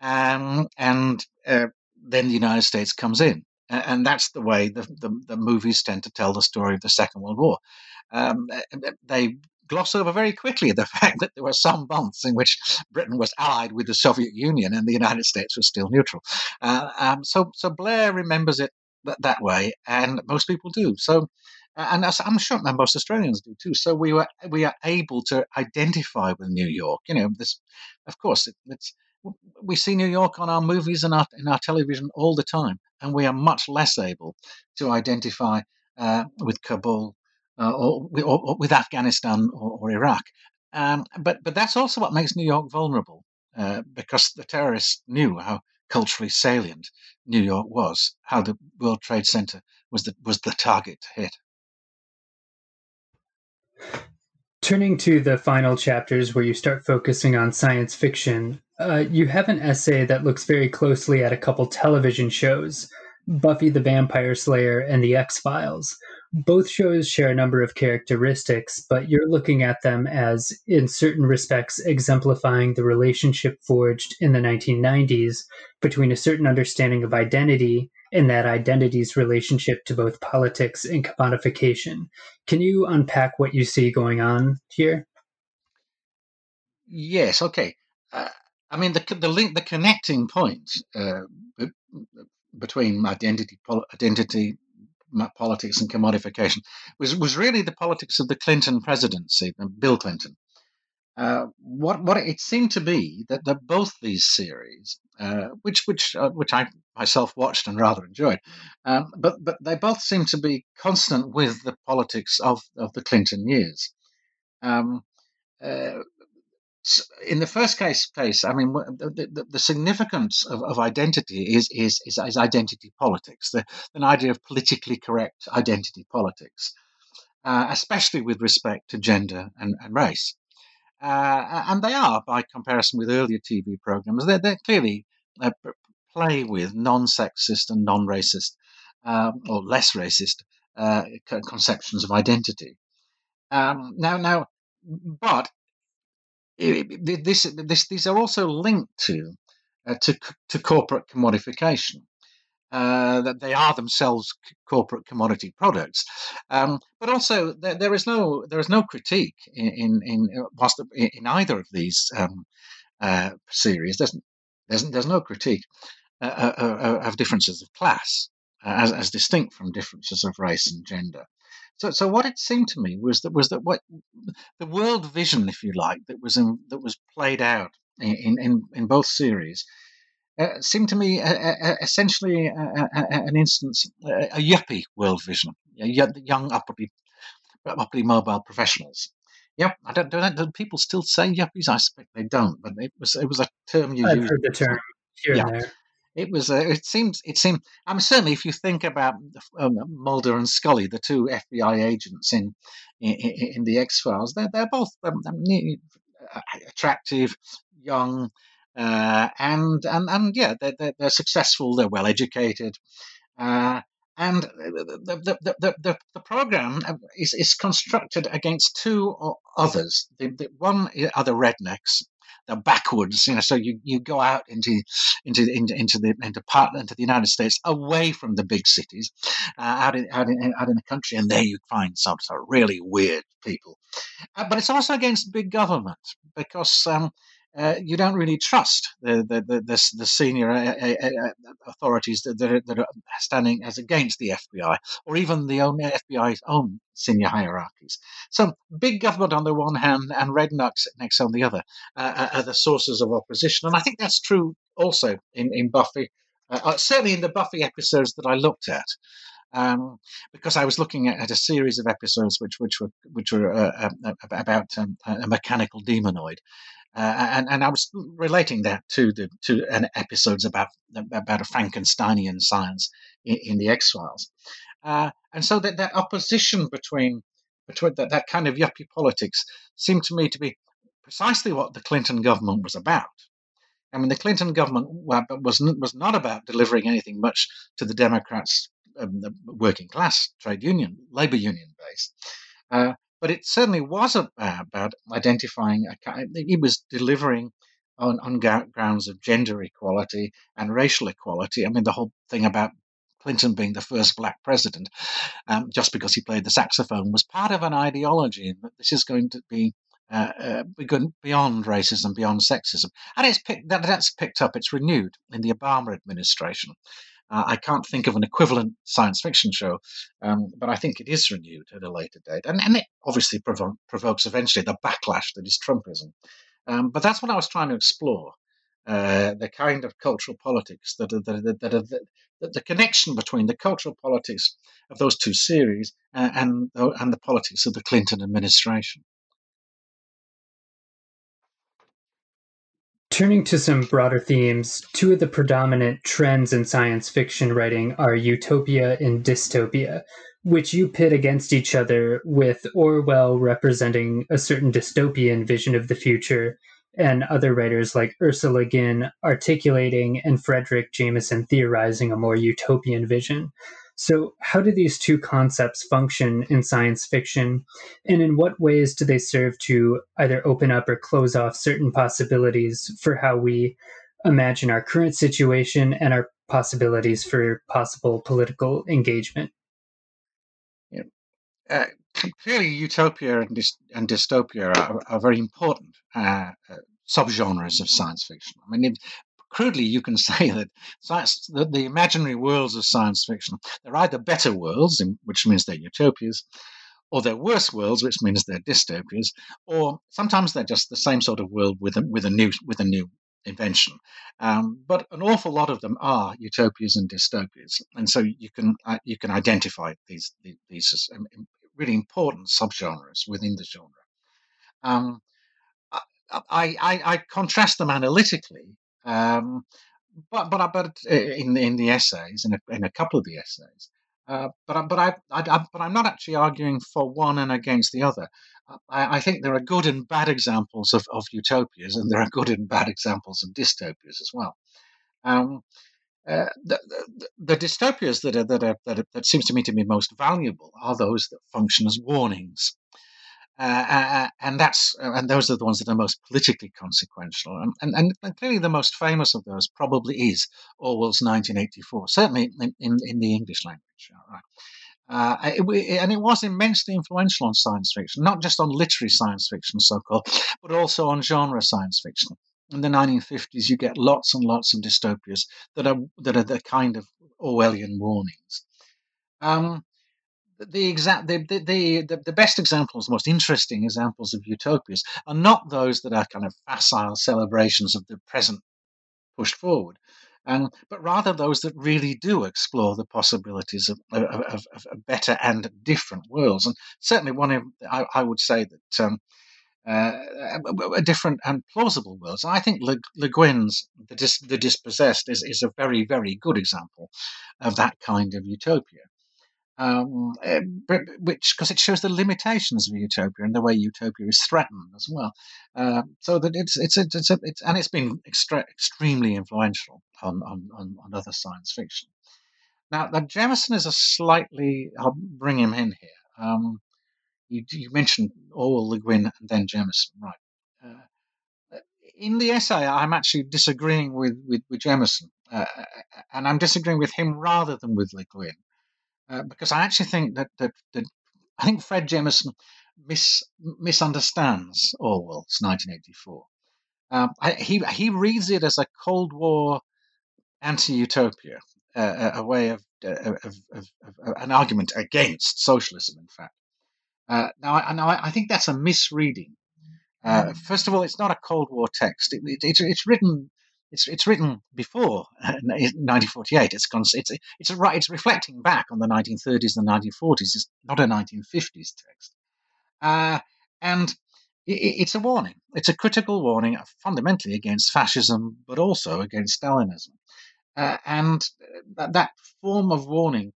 um, and uh, then the United States comes in. And that's the way the, the, the, movies tend to tell the story of the Second World War. Um, they gloss over very quickly the fact that there were some months in which Britain was allied with the Soviet Union and the United States was still neutral. Uh, um, so, so Blair remembers it that, that way, and most people do. So and I'm sure most Australians do too. So we were we are able to identify with New York. You know, this, of course, it, it's we see New York on our movies and our in our television all the time, and we are much less able to identify uh, with Kabul uh, or, or, or, with Afghanistan or, or Iraq. Um, but but that's also what makes New York vulnerable, uh, because the terrorists knew how culturally salient New York was, how the World Trade Center was the was the target to hit.
Turning to the final chapters where you start focusing on science fiction, uh, you have an essay that looks very closely at a couple television shows Buffy the Vampire Slayer and The X Files. Both shows share a number of characteristics, but you're looking at them as, in certain respects, exemplifying the relationship forged in the 1990s between a certain understanding of identity and that identity's relationship to both politics and commodification. Can you unpack what you see going on here?
Yes. Okay. Uh, I mean, the the link, the connecting point uh, between identity, identity, politics, and commodification was was really the politics of the Clinton presidency, Bill Clinton. Uh, what what it seemed to be that, that both these series, uh, which which uh, which I myself watched and rather enjoyed, um, but but they both seem to be constant with the politics of, of the Clinton years. Um, uh, in the first case, case I mean, the, the, the significance of, of, identity is, is, is, is identity politics, the, an idea of politically correct identity politics, uh, especially with respect to gender and, and race. Uh, and they are, by comparison with earlier TV programs, they're, they're clearly uh, play with non-sexist and non-racist um, or less racist uh, conceptions of identity. Um, now, now, but this, this, these are also linked to uh, to, to corporate commodification. Uh, that they are themselves corporate commodity products, um, but also there, there is no there is no critique in in in, uh, in either of these um, uh, series. There's, there's there's no critique uh, uh, uh, of differences of class as, as distinct from differences of race and gender. So, so what it seemed to me was that was that what the world vision, if you like, that was in, that was played out in in, in both series uh, seemed to me uh, uh, essentially an instance, a yuppie world vision, young upwardly, upwardly mobile professionals. Yep, I don't, don't, do people still say yuppies? I suspect they don't, but it was it was a term you
I've
used.
heard the term here yeah. and there
it was uh, it seems it seemed I mean certainly if you think about um, Mulder and Scully the two FBI agents in in, in the X Files they're they're both um, um attractive young uh, and and and yeah they're, they're, they're successful they're well educated uh, and the, the, the, the, the program is, is constructed against two others. The, the one are the rednecks, the backwoods, you know. So you, you go out into into into, into the into part into the United States, away from the big cities, uh, out in out in out in the country, and there you find some sort of really weird people. Uh, but it's also against big government because um, uh, you don't really trust the the the, the, the senior uh, uh, uh authorities that, that are, that, are, standing as against the FBI or even the own FBI's own senior hierarchies. So big government on the one hand and rednecks next on the other uh, are the sources of opposition, and I think that's true also in in Buffy. certainly in the Buffy episodes that I looked at, um, because I was looking at, at, a series of episodes which which were which were uh, uh, about um, a mechanical demonoid, uh, and, and I was relating that to the to an episodes about about a Frankensteinian science in, in the X Files, uh, and so that, that opposition between between that, that kind of yuppie politics seemed to me to be precisely what the Clinton government was about. I mean, the Clinton government was was not about delivering anything much to the Democrats, um, the working class trade union, labor union base. Uh, but it certainly wasn't about identifying a kind. He was delivering on, on grounds of gender equality and racial equality. I mean, the whole thing about Clinton being the first black president, um, just because he played the saxophone, was part of an ideology that this is going to be uh, uh, beyond racism, beyond sexism, and it's that, that's picked up. It's renewed in the Obama administration. Uh, I can't think of an equivalent science fiction show, um, but I think it is renewed at a later date. And, and it obviously provo- provokes eventually the backlash that is Trumpism. Um, but that's what I was trying to explore uh, the kind of cultural politics that are, that, that, are, that the connection between the cultural politics of those two series uh, and, and the politics of the Clinton administration.
Turning to some broader themes, two of the predominant trends in science fiction writing are utopia and dystopia, which you pit against each other with Orwell representing a certain dystopian vision of the future, and other writers like Ursula Ginn articulating and Fredric Jameson theorizing a more utopian vision. So, how do these two concepts function in science fiction, and in what ways do they serve to either open up or close off certain possibilities for how we imagine our current situation and our possibilities for possible political engagement?
Yeah. Uh, clearly, utopia and, dy- and dystopia are, are very important uh, uh, subgenres of science fiction. I mean, crudely, you can say that science, the, the imaginary worlds of science fiction, they're either better worlds, which means they're utopias, or they're worse worlds, which means they're dystopias, or sometimes they're just the same sort of world with a, with a new with a new invention. Um, but an awful lot of them are utopias and dystopias, and so you can uh, you can identify these these um, really important subgenres within the genre. Um, I, I, I, contrast them analytically um, but but but uh, in in the essays, in a, in a couple of the essays, uh, but but I, I, I, but I'm not actually arguing for one and against the other. I, I, think there are good and bad examples of, of utopias, and there are good and bad examples of dystopias as well. Um, uh, the, the, the, dystopias that are, that are, that are, that seems to me to be most valuable are those that function as warnings. Uh, uh, uh, and that's and those are the ones that are most politically consequential. And, and, and, clearly, the most famous of those probably is Orwell's 1984, certainly in, in, in the English language. Right? Uh, it, and it was immensely influential on science fiction, not just on literary science fiction, so called, but also on genre science fiction. In the 1950s, you get lots and lots of dystopias that are that are the kind of Orwellian warnings. Um, the exact the, the, the, the best examples, the most interesting examples of utopias are not those that are kind of facile celebrations of the present pushed forward, um, but rather those that really do explore the possibilities of, of, of, of better and different worlds. And certainly, one of I, I would say that. Um, uh, a different and plausible worlds. I think Le, Le Guin's the, Dis, the Dispossessed is, is a very, very good example of that kind of utopia um, eh, which because it shows the limitations of utopia and the way utopia is threatened as well. Uh, so that it's it's it's, it's, it's and it's been extremely influential on, on, on, on other science fiction. Now, now Jameson is a slightly. I'll bring him in here. Um, you, you, mentioned Orwell, Le Guin, and then Jameson, right? Uh, in the essay, I'm actually disagreeing with with, with Jameson, uh, and I'm disagreeing with him rather than with Le Guin, uh, because I actually think that, that that I think Fred Jameson mis, misunderstands Orwell's 1984. Um, I, he he reads it as a Cold War anti-utopia, uh, a way of, uh, of, of, of, an argument against socialism. In fact, uh, now, I, now I think that's a misreading. Uh, mm. first of all, it's not a Cold War text. It, it, it's, it's written. It's, it's written before 1948. It's it's it's a, it's reflecting back on the 1930s and 1940s. It's not a 1950s text, uh, and it's a warning. It's a critical warning, fundamentally against fascism, but also against Stalinism. Uh, and that, that, form of warning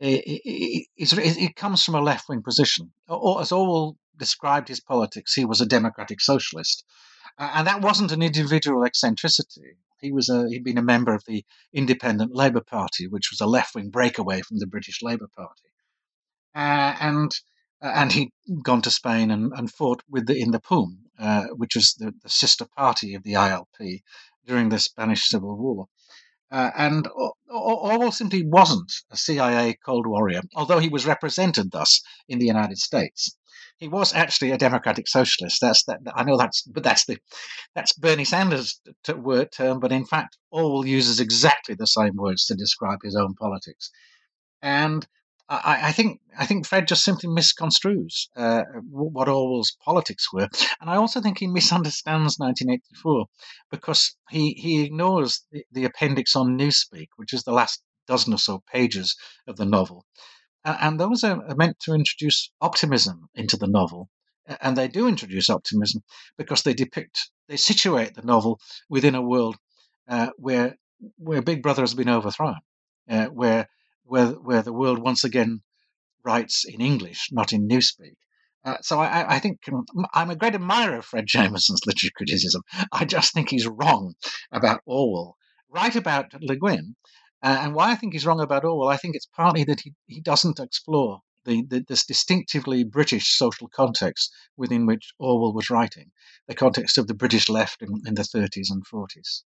it, it, it, it comes from a left wing position. Or, as Orwell described his politics, he was a democratic socialist. And that wasn't an individual eccentricity. He was a, he'd been a member of the Independent Labour Party, which was a left wing breakaway from the British Labour Party. Uh, and uh, and he'd gone to Spain and, and fought with the, in the POUM, uh, which was the, the, sister party of the ILP during the Spanish Civil War. Uh, and Orwell simply wasn't a CIA Cold Warrior, although he was represented thus in the United States. He was actually a democratic socialist. That's that. I know that's, but that's the that's Bernie Sanders' word term. But in fact, Orwell uses exactly the same words to describe his own politics. And I, I, think I think Fred just simply misconstrues uh, what Orwell's politics were, and I also think he misunderstands 1984 because he he ignores the, the appendix on Newspeak, which is the last dozen or so pages of the novel, and, those are meant to introduce optimism into the novel, and they do introduce optimism because they depict they situate the novel within a world uh, where where Big Brother has been overthrown, uh, where where where the world once again writes in English, not in Newspeak. Uh, so I, I, think I'm a great admirer of Fred Jameson's literary criticism. I just think he's wrong about Orwell, right about Le Guin. Uh, and why I think he's wrong about Orwell, I think it's partly that he, he doesn't explore the, the, this distinctively British social context within which Orwell was writing, the context of the British left in, in the 30s and 40s.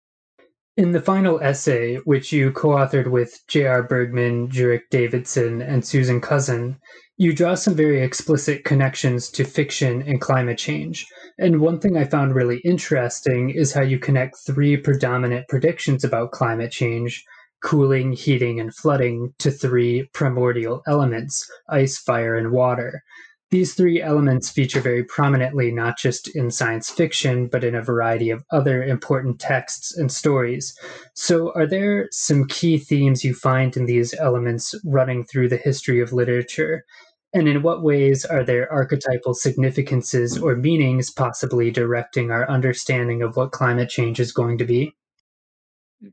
In the final essay, which you co authored with J.R. Burgmann, Rjurik Davidson, and Susan Cousin, you draw some very explicit connections to fiction and climate change. And one thing I found really interesting is how you connect three predominant predictions about climate change cooling, heating, and flooding to three primordial elements ice, fire, and water. These three elements feature very prominently not just in science fiction, but in a variety of other important texts and stories. So, are there some key themes you find in these elements running through the history of literature? And in what ways are there archetypal significances or meanings possibly directing our understanding of what climate change is going to be?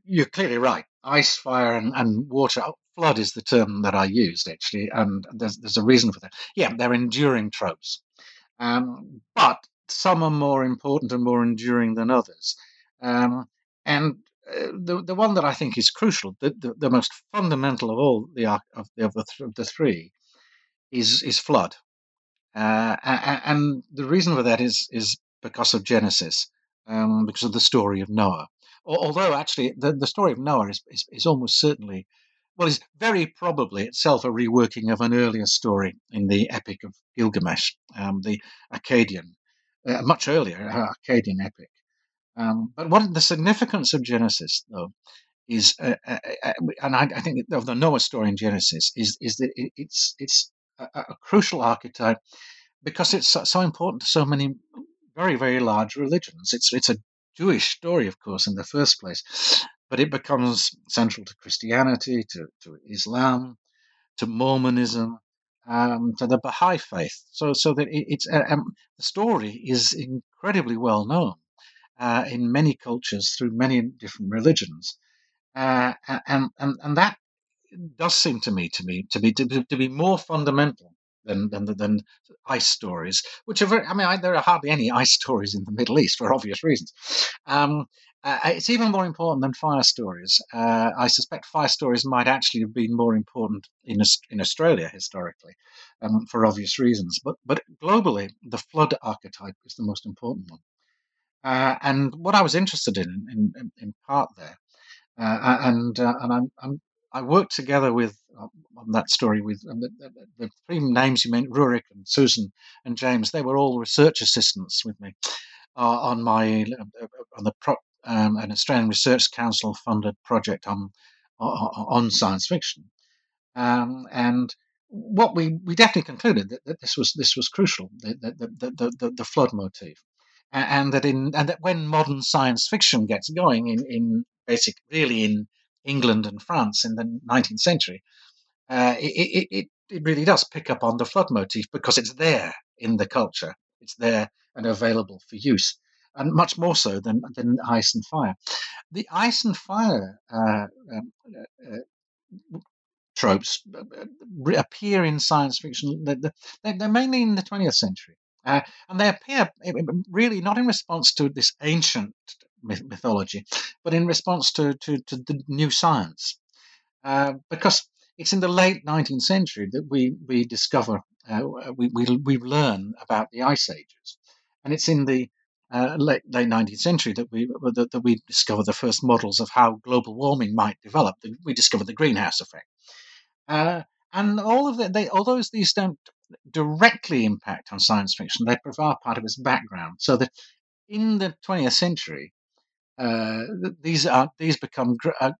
You're clearly right. Ice, fire, and, and water flood is the term that I used actually, and there's there's a reason for that. Yeah, they're enduring tropes, um, but some are more important and more enduring than others. Um, and uh, the the one that I think is crucial, the, the, the most fundamental of all the of the of the, th- of the three, is is flood. Uh, and the reason for that is is because of Genesis, um, because of the story of Noah. Although actually the, the story of Noah is, is, is almost certainly well, is very probably itself a reworking of an earlier story in the Epic of Gilgamesh, um, the Akkadian, uh, much earlier uh, Akkadian epic. Um, but what the significance of Genesis, though, is, uh, uh, uh and I, I, think of the Noah story in Genesis, is is that it, it's it's a, a, crucial archetype because it's so, so important to so many very very large religions. It's it's a Jewish story, of course, in the first place, but it becomes central to Christianity, to, to Islam, to Mormonism, um, to the Baha'i faith. So, so that it, it's uh, um, the story is incredibly well known uh, in many cultures through many different religions, uh, and, and and that does seem to me to me to be to, to be more fundamental than than than ice stories, which are very. I mean, I, there are hardly any ice stories in the Middle East for obvious reasons. Um, uh, it's even more important than fire stories. Uh, I suspect fire stories might actually have been more important in in Australia historically, um, for obvious reasons. But but globally, the flood archetype is the most important one. Uh, and what I was interested in, in, in, in part there, uh, and uh, and I'm, I'm, i worked together with uh, on that story with the, the, the, three names you mentioned, Rjurik and Susan and James. They were all research assistants with me on my on the pro, um, an Australian Research Council funded project on on science fiction, um, and what we, we definitely concluded that, that this was this was crucial the the, the, the, the flood motif, and that in and that when modern science fiction gets going in in basic really in England and France in the 19th century, uh, it, it, it really does pick up on the flood motif because it's there in the culture, it's there and available for use and much more so than, than ice and fire. The ice and fire uh, um, uh, uh tropes uh, uh, appear in science fiction. They're, mainly in the 20th century. Uh, and they appear really not in response to this ancient mythology, but in response to, to, to the new science. Uh, because it's in the late 19th century that we, we discover, uh, we, we, we learn about the ice ages. And it's in the uh, late, late 19th century that we that, that, we discover the first models of how global warming might develop. We discover the greenhouse effect, uh, and all of that. They, although these don't directly impact on science fiction, they provide part of its background. So that in the 20th century, uh, these are these become gr- uh,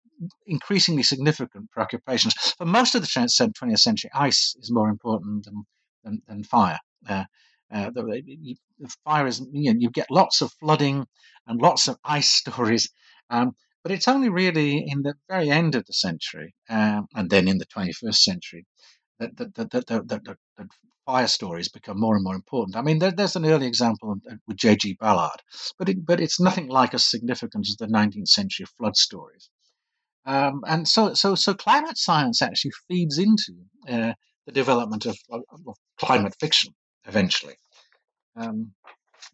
increasingly significant preoccupations. For most of the 20th century, ice is more important than than, than fire. Uh, uh, the, the, fire is, you, know, you get lots of flooding and lots of ice stories, um, but it's only really in the very end of the century um, and then in the 21st century that, that, that, that, that, that, that fire stories become more and more important. I mean, there, there's an early example with J.G. Ballard, but it, but it's nothing like as significant as the 19th century flood stories. Um, and so, so, so climate science actually feeds into uh, the development of, of, of, climate fiction eventually. Um,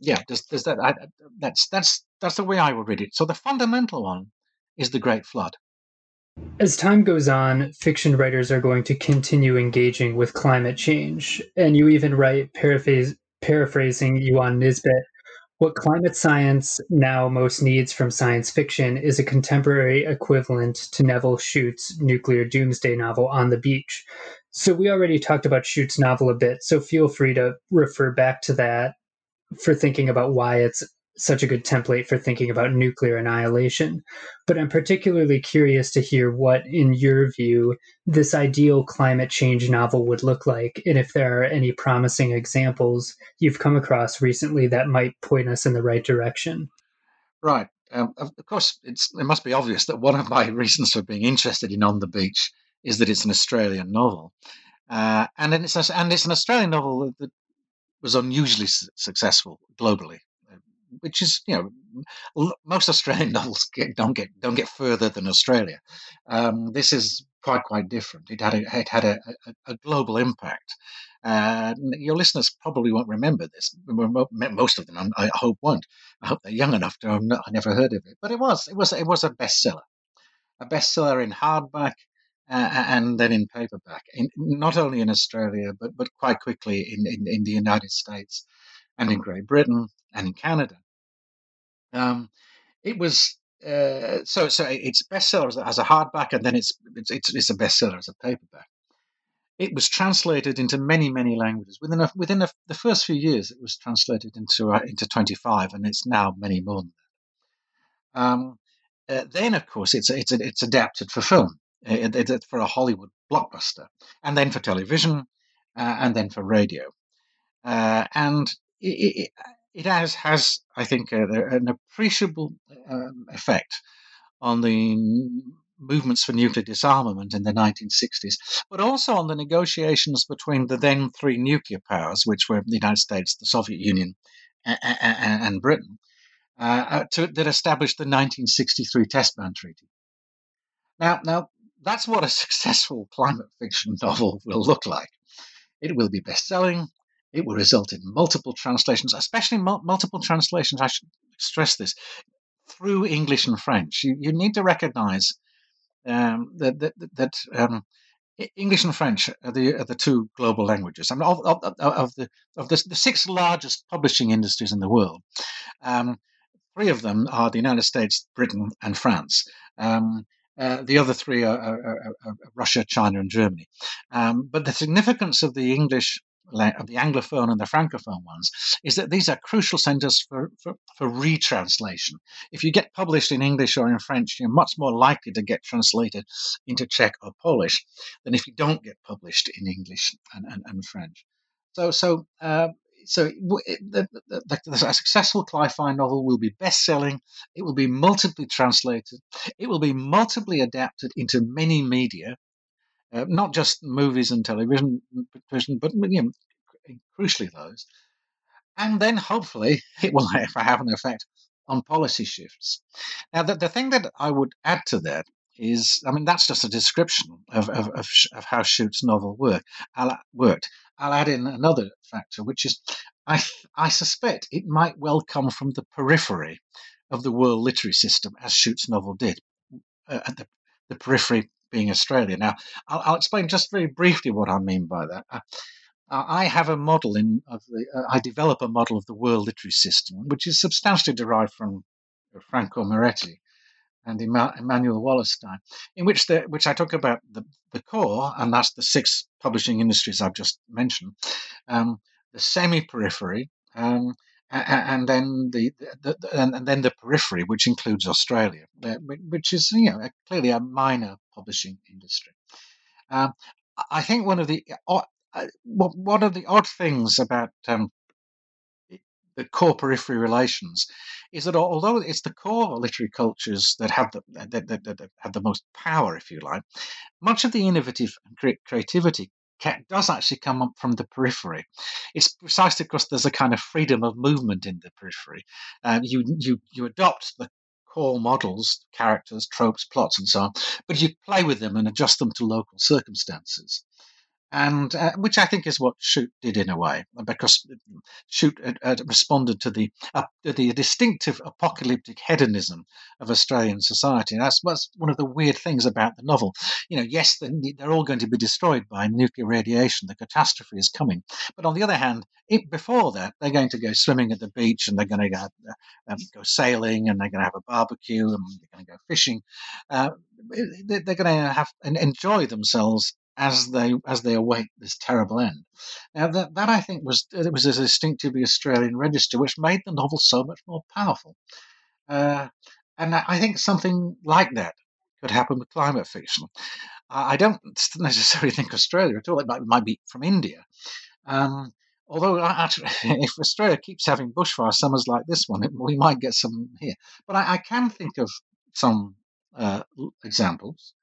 yeah, does, does that I, that's that's that's the way I would read it. So the fundamental one is the Great Flood.
As time goes on, fiction writers are going to continue engaging with climate change, and you even write, paraphrase, paraphrasing Euan Nisbet, what climate science now most needs from science fiction is a contemporary equivalent to Nevil Shute's nuclear doomsday novel On the Beach, so we already talked about Shute's novel a bit, so feel free to refer back to that for thinking about why it's such a good template for thinking about nuclear annihilation. But I'm particularly curious to hear what, in your view, this ideal climate change novel would look like, and if there are any promising examples you've come across recently that might point us in the right direction.
Right. Um, of course, it must be obvious that one of my reasons for being interested in On the Beach is that it's an Australian novel, uh, and it's and it's an Australian novel that was unusually su- successful globally, which is you know most Australian novels get, don't get don't get further than Australia. Um, this is quite quite different. It had a, it had a, a, a global impact. Uh, your listeners probably won't remember this. Most of them, I hope, won't. I hope they're young enough to have never heard of it. But it was, it was, it was a bestseller, a bestseller in hardback, uh, and then in paperback, in, not only in Australia, but, but quite quickly in, in, in the United States and in Great Britain and in Canada. Um, it was uh, so so it's bestseller as, as a hardback, and then it's, it's it's a bestseller as a paperback. It was translated into many many languages within a, within a, the first few years. It was translated into uh, into twenty five, and it's now many more than that. Um, uh, then, of course, it's it's it's adapted for film. It, it, for a Hollywood blockbuster, and then for television, uh, and then for radio. Uh, and it, has, has, I think, an appreciable um, effect on the movements for nuclear disarmament in the 1960s, but also on the negotiations between the then three nuclear powers, which were the United States, the Soviet Union, and, and Britain, uh, uh, to, that established the 1963 Test Ban Treaty. Now, now that's what a successful climate fiction novel will look like. It will be best selling. It will result in multiple translations, especially mul- multiple translations. I should stress this through English and French. You, you need to recognize um, that, that, that um, English and French are the, are the two global languages. I mean, of, of, of the of the, the, six largest publishing industries in the world, um, three of them are the United States, Britain, and France. Um, uh, the other three are, are, are, are, Russia, China, and Germany. Um, but the significance of the English of the Anglophone and the Francophone ones, is that these are crucial centers for, for, for retranslation. If you get published in English or in French, you're much more likely to get translated into Czech or Polish than if you don't get published in English and, and, and French. So, so, uh, so the, the, the, a successful cli-fi novel will be best-selling. It will be multiply translated. It will be multiply adapted into many media uh, not just movies and television, but you know, crucially those. And then hopefully it will have an effect on policy shifts. Now, the, the thing that I would add to that is, I mean, that's just a description of, of, of, of how Shute's novel work, I'll, worked. I'll add in another factor, which is I, I suspect it might well come from the periphery of the world literary system, as Shute's novel did, uh, at the, the periphery being Australia. Now, I'll, I'll, explain just very briefly what I mean by that. Uh, I have a model in of the. Uh, I develop a model of the world literary system, which is substantially derived from Franco Moretti and Immanuel Wallerstein, in which the which I talk about the the core, and that's the six publishing industries I've just mentioned, um, the semi periphery. Um, and then the, the, the, and then the periphery, which includes Australia, which is you know clearly a minor publishing industry. Um, I think one of the uh, one of the odd things about um, the core periphery relations is that although it's the core literary cultures that have the that, that, that have the most power, if you like, much of the innovative creativity does actually come up from the periphery. It's precisely because there's a kind of freedom of movement in the periphery. Um, you you you adopt the core models, characters, tropes, plots, and so on, but you play with them and adjust them to local circumstances and uh, which I think is what Shute did in a way, because Shute had, had responded to the uh, the distinctive apocalyptic hedonism of Australian society. And that's, one of the weird things about the novel. You know, yes, they're all going to be destroyed by nuclear radiation. The catastrophe is coming, but on the other hand, it, before that, they're going to go swimming at the beach, and they're going to go, uh, um, go sailing, and they're going to have a barbecue, and they're going to go fishing. Uh, they're going to have and enjoy themselves as they as they await this terrible end. Now that that I think was it was a distinctively Australian register, which made the novel so much more powerful. Uh, and I think something like that could happen with climate fiction. I don't necessarily think Australia at all. It might, might be from India. Um, although actually, if Australia keeps having bushfire summers like this one, it, we might get some here. But I, I can think of some uh, examples.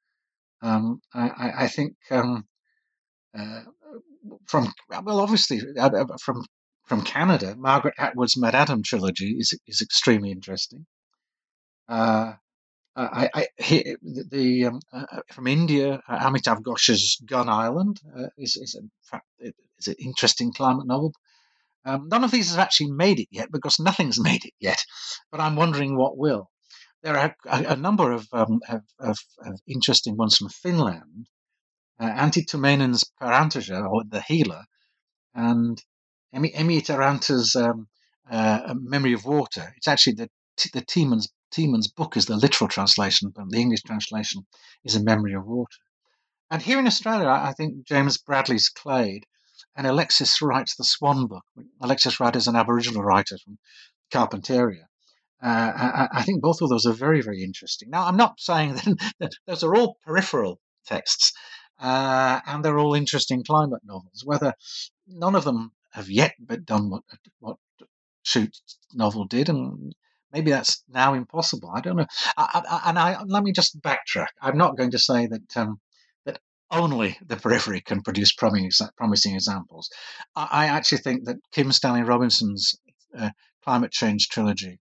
Um, I, I, think um, uh, from well, obviously uh, uh, from from Canada, Margaret Atwood's MaddAddam trilogy is is extremely interesting. Uh, I, I he, the um, uh, from India, uh, Amitav Ghosh's Gun Island is is, a, is an interesting climate novel. Um, none of these have actually made it yet because nothing's made it yet, but I'm wondering what will there are a, a number of, um, of, of, of, interesting ones from Finland. Uh, Antti Tuomainen's Parantaja, or The Healer, and Emi, Emmi Itäranta's um, uh, Memory of Water. It's actually the the Tiemann's, Tiemann's book is the literal translation, but the English translation is A Memory of Water. And here in Australia, I think James Bradley's Clade and Alexis Wright's The Swan Book. Alexis Wright is an Aboriginal writer from Carpentaria. Uh, I, I, think both of those are very, very interesting. Now, I'm not saying that, those are all peripheral texts, uh, and they're all interesting climate novels. Whether none of them have yet but done what what Shute's novel did, and maybe that's now impossible. I don't know. I, I, and I let me just backtrack. I'm not going to say that um, that only the periphery can produce promising, examples. I, I, actually think that Kim Stanley Robinson's uh, climate change trilogy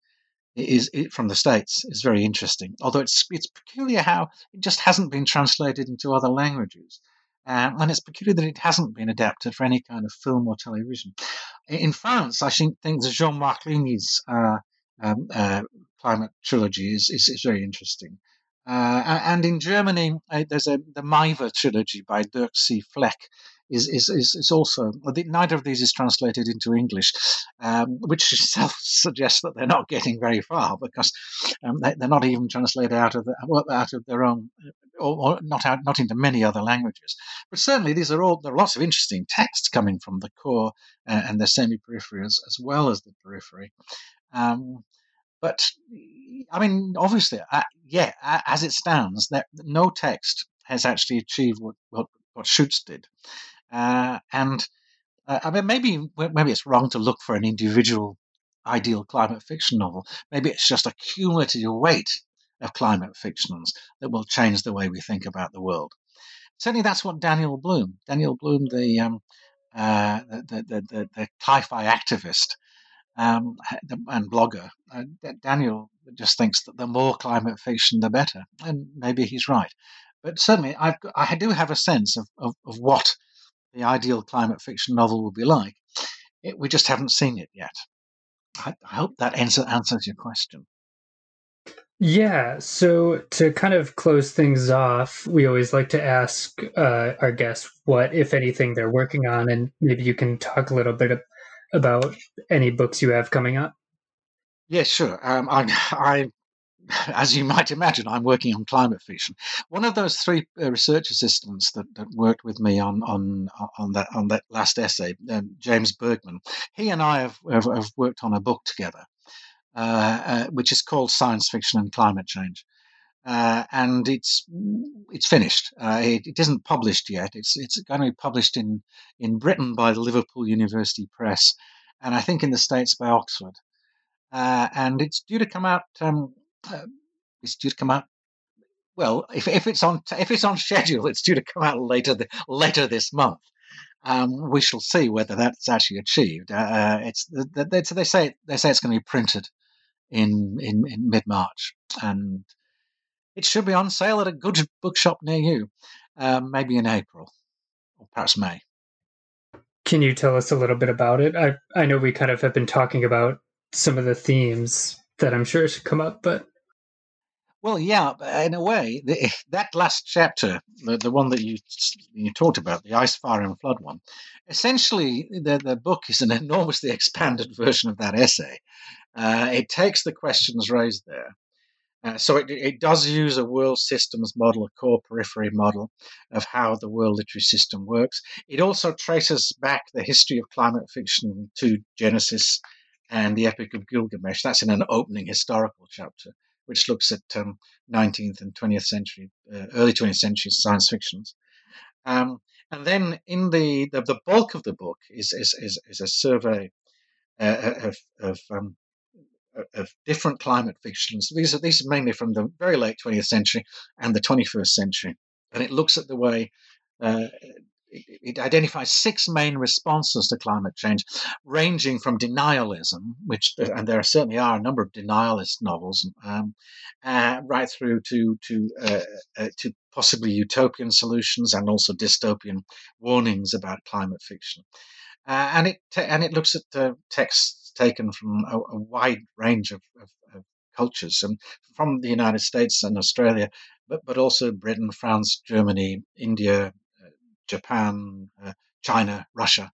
is it, from the states is very interesting. Although it's it's peculiar how it just hasn't been translated into other languages, um, and it's peculiar that it hasn't been adapted for any kind of film or television. In France, I think the Jean-Marc Ligny's uh, um, uh, climate trilogy is, is, is very interesting. Uh, and in Germany, uh, there's a the Maeva trilogy by Dirk C. Fleck. Is, is, is, is also neither of these is translated into English, um, which itself suggests that they're not getting very far because um, they, are not even translated out of the, out of their own or, or, not out not into many other languages. But certainly these are all there are lots of interesting texts coming from the core uh, and the semi periphery as, as, well as the periphery. Um, but I mean, obviously, uh, yeah, as it stands, that no text has actually achieved what what, what Shute's did, uh, and uh, I mean, maybe maybe it's wrong to look for an individual ideal climate fiction novel. Maybe it's just a cumulative weight of climate fictions that will change the way we think about the world. Certainly, that's what Daniel Bloom, Daniel Bloom, the um, uh, the, the, the, the cli-fi activist, um, and blogger, uh, Daniel just thinks that the more climate fiction, the better, and maybe he's right. But certainly, I've, I do have a sense of, of, of what the ideal climate fiction novel will be like. It, we just haven't seen it yet. I, I hope that answer, answers your question.
Yeah. So to kind of close things off, we always like to ask uh, our guests what, if anything, they're working on, and maybe you can talk a little bit about any books you have coming up?
Yes, sure. Um, I, I, as you might imagine, I'm working on climate fiction. One of those three uh, research assistants that, that worked with me on on on that on that last essay, um, James Burgmann, he and I have, have, have worked on a book together, uh, uh, which is called Science Fiction and Climate Change. Uh, and it's it's finished. Uh, it, it isn't published yet. It's it's going to be published in in Britain by the Liverpool University Press, and I think in the States by Oxford. Uh, and it's due to come out. Um, uh, it's due to come out. Well, if, if it's on if it's on schedule, it's due to come out later the, later this month. Um, we shall see whether that's actually achieved. Uh, uh, it's they, they, they say they say it's going to be printed in in, in mid March, and it should be on sale at a good bookshop near you, um, maybe in April or perhaps May.
Can you tell us a little bit about it? I I know we kind of have been talking about some of the themes that I'm sure should come up, but
well, yeah, in a way, the, that last chapter, the, the one that you you talked about, the ice, fire, and flood one, essentially the, the book is an enormously expanded version of that essay. Uh, it takes the questions raised there uh, so it, it does use a world systems model, a core periphery model of how the world literary system works. It also traces back the history of climate fiction to Genesis and the Epic of Gilgamesh. That's in an opening historical chapter, which looks at um, 19th and 20th century, uh, early 20th century science fictions. Um, and then in the, the, the bulk of the book is is is, is a survey uh, of, of um, of different climate fictions. These are these are mainly from the very late 20th century and the 21st century, and it looks at the way. Uh, it, identifies six main responses to climate change, ranging from denialism, which and there certainly are a number of denialist novels, um, uh, right through to to uh, uh, to possibly utopian solutions and also dystopian warnings about climate fiction. Uh, and it and it looks at texts taken from a, a wide range of, of, of, cultures, and from the United States and Australia, but, but also Britain, France, Germany, India, uh, Japan, uh, China, Russia,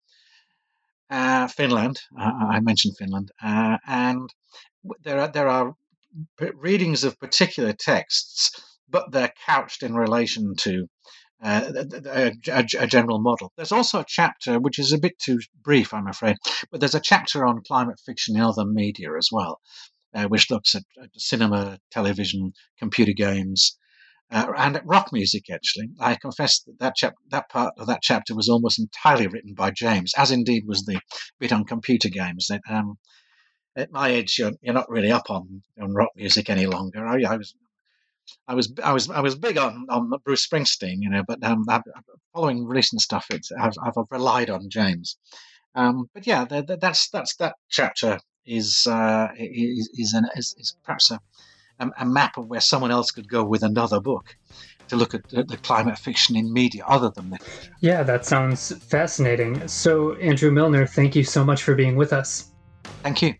uh, Finland. I mentioned Finland, uh, and there are there are readings of particular texts, but they're couched in relation to uh, a, a, a, general model. There's also a chapter which is a bit too brief, I'm afraid, but there's a chapter on climate fiction in other media as well, uh, which looks at, at, cinema, television, computer games, uh, and rock music. Actually, I confess that that, chap- that part of that chapter was almost entirely written by James, as indeed was the bit on computer games. That, um, at my age, you're, you're, not really up on, on rock music any longer. I, I was I was I was I was big on, on Bruce Springsteen, you know, but um, following recent stuff, it's I've, I've relied on James. Um, but yeah, the, the, that's that's that chapter is uh, is is, an, is, is perhaps a, a map of where someone else could go with another book to look at the climate fiction in media other than literature.
Yeah, that sounds fascinating. So, Andrew Milner, thank you so much for being with us.
Thank you.